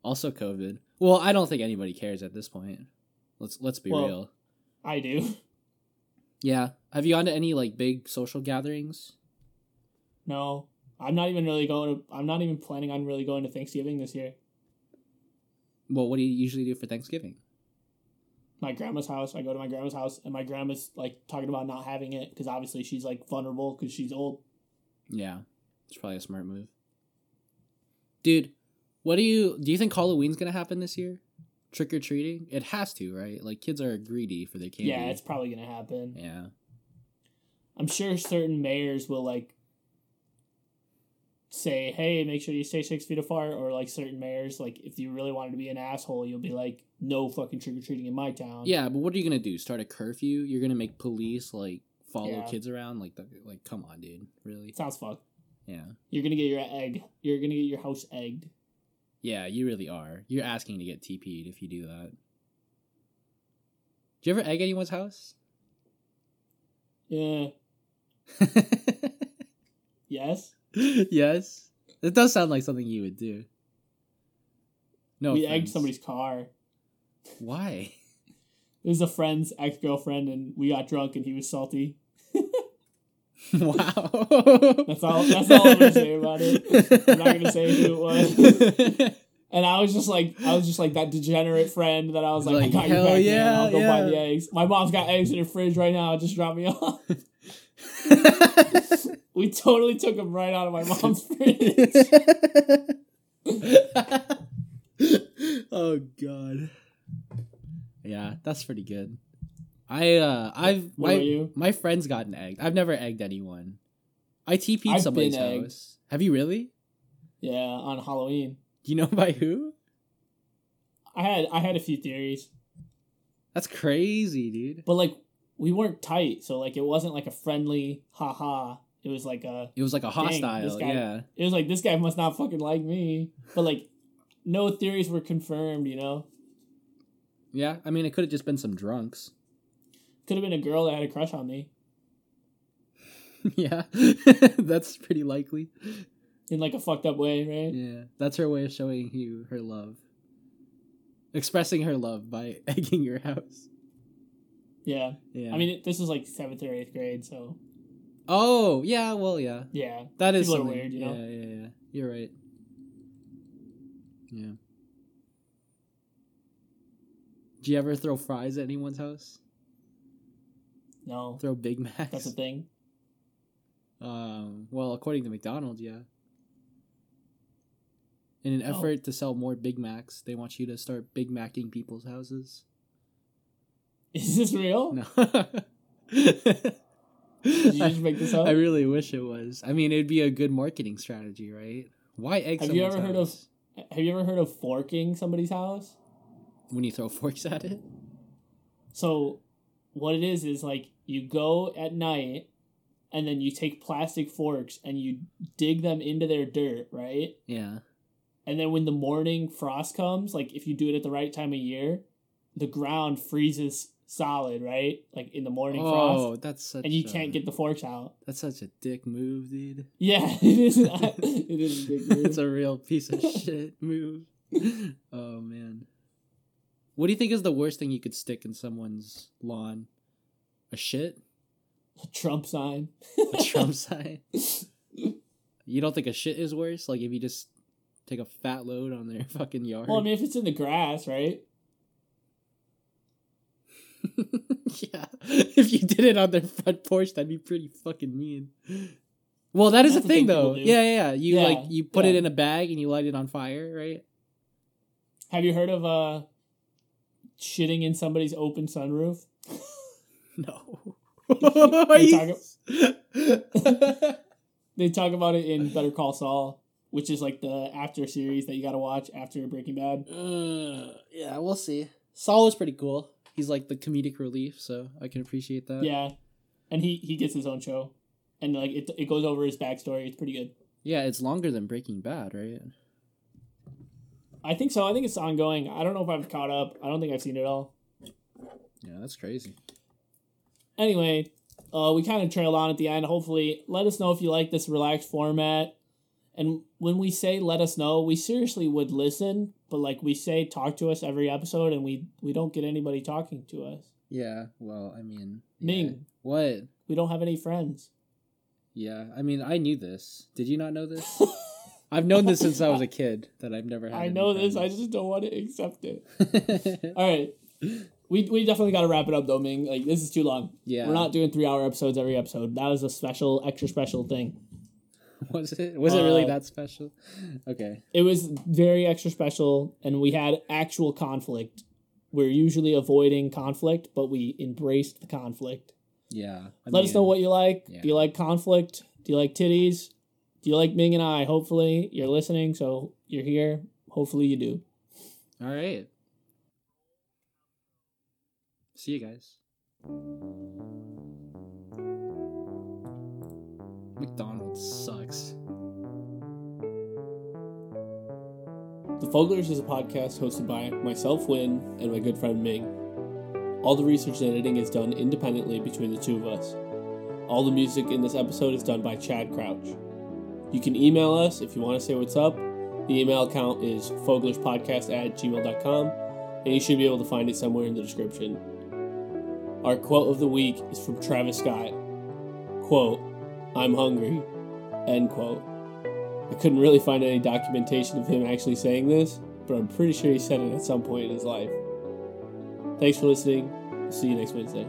Also COVID. Well, I don't think anybody cares at this point. Let's let's be Well- real. I do. Yeah. Have you gone to any like big social gatherings? No, I'm not even really going to. I'm not even planning on really going to Thanksgiving this year. Well, what do you usually do for Thanksgiving? My grandma's house. I go to my grandma's house, and my grandma's like talking about not having it because obviously she's like vulnerable because she's old. Yeah. It's probably a smart move. Dude, what do you do you think Halloween's gonna happen this year? Trick or treating? It has to, right? Like kids are greedy for their candy. Yeah, it's probably gonna happen. Yeah. I'm sure certain mayors will like say, "Hey, make sure you stay six feet apart," or like certain mayors, like if you really wanted to be an asshole, you'll be like, "No fucking trick or treating in my town." Yeah, but what are you gonna do? Start a curfew? You're gonna make police like follow Yeah. kids around? Like, the, like, come on, dude, really? sounds fucked. Yeah, You're gonna get your egg. You're gonna get your house egged. yeah, you really are. You're asking to get TP'd if you do that. Do you ever egg anyone's house? Yeah. Yes. yes, it does sound like something you would do. No, we egged somebody's car. Why? It was a friend's ex girlfriend, and we got drunk, and he was salty. wow. That's all. That's all I'm gonna say about it. I'm not gonna say who it was. And I was just like, I was just like that degenerate friend that I was like, Like, I got your back, man. yeah, I'll go buy yeah. the eggs. My mom's got eggs in her fridge right now. Just drop me off. We totally took them right out of my mom's fridge. oh god. Yeah, that's pretty good. I uh I've What my you? my friend's gotten egged. I've never egged anyone. I TP'd somebody's house. Have you really? Yeah, on Halloween, Do you know by who? I had I had a few theories, That's crazy, dude. but like we weren't tight, so like it wasn't like a friendly haha. It was like a It was like a hostile, guy- yeah. it was like this guy must not fucking like me. But like no theories were confirmed, you know. Yeah, I mean it could have just been some drunks. Could have been a girl that had a crush on me yeah. that's pretty likely. in like a fucked up way, right? Yeah. That's her way of showing you her love. Expressing her love by egging your house. Yeah. Yeah. I mean, it, this is like seventh or eighth grade, so Oh, yeah, well, yeah. yeah. That is something. weird, you know? Yeah, yeah, yeah. You're right. Yeah. Do you ever throw fries at anyone's house? No, Throw Big Macs? that's a thing. Um, well, according to McDonald's, yeah. In an Oh. effort to sell more Big Macs, they want you to start Big Macking people's houses. Is this real? No. you just make this up? I really wish it was. I mean, it'd be a good marketing strategy, right? Why egg Have you ever heard of- Have you ever heard of forking somebody's house? when you throw forks at it? So, what it is is like you go at night, and then you take plastic forks and you dig them into their dirt, right? Yeah. And then when the morning frost comes, like if you do it at the right time of year, the ground freezes solid, right? Like in the morning oh, frost, Oh, that's such. and you a- can't get the forks out. That's such a dick move, dude. Yeah, it is. it is a it's a real piece of shit move. Oh man. What do you think is the worst thing you could stick in someone's lawn? A shit? A Trump sign. A Trump sign? You don't think a shit is worse? Like if you just take a fat load on their fucking yard? Well, I mean, if it's in the grass, right? yeah. If you did it on their front porch, that'd be pretty fucking mean. Well, that is That's a thing thing though. Yeah, yeah, yeah. You Yeah, like you put it in a bag and you light it on fire, right? Have you heard of uh shitting in somebody's open sunroof? No. They talk They talk about it in Better Call Saul, which is like the after series that you got to watch after Breaking Bad. Uh, yeah, we'll see. Saul is pretty cool. He's like the comedic relief, so I can appreciate that. Yeah, and he he gets his own show, and like it it goes over his backstory. It's pretty good. Yeah, it's longer than Breaking Bad, right? I think so. I think it's ongoing. I don't know if I've caught up. I don't think I've seen it all. Yeah, that's crazy. Anyway, uh, we kind of trailed on at the end. Hopefully, let us know if you like this relaxed format. And when we say let us know, we seriously would listen, but like we say, talk to us every episode, and we we don't get anybody talking to us. Yeah, well, I mean, yeah. Ming, What? we don't have any friends. Yeah, I mean, I knew this. Did you not know this? I've known this since I was a kid that I've never had. I know this. I just don't want to accept it. All right, we we definitely got to wrap it up though, Ming. Like this is too long. yeah. We're not doing three hour episodes every episode. That was a special, extra special thing. Was it? Was it really Uh, that special? Okay. It was very extra special, and we had actual conflict. We're usually avoiding conflict, but we embraced the conflict. Yeah. I Let us know what you like. yeah. Do you like conflict? Do you like titties? Do you like Ming and I? Hopefully, you're listening, so you're here. Hopefully, you do. All right. See you guys. McDonald's sucks. The Foglers is a podcast hosted by myself, Win, and my good friend Ming. All the research and editing is done independently between the two of us. All the music in this episode is done by Chad Crouch. You can email us if you want to say what's up. The email account is foglerspodcast at gmail.com, and you should be able to find it somewhere in the description. Our quote of the week is from Travis Scott. Quote, I'm hungry. End quote. I couldn't really find any documentation of him actually saying this, but I'm pretty sure he said it at some point in his life. Thanks for listening. See you next Wednesday.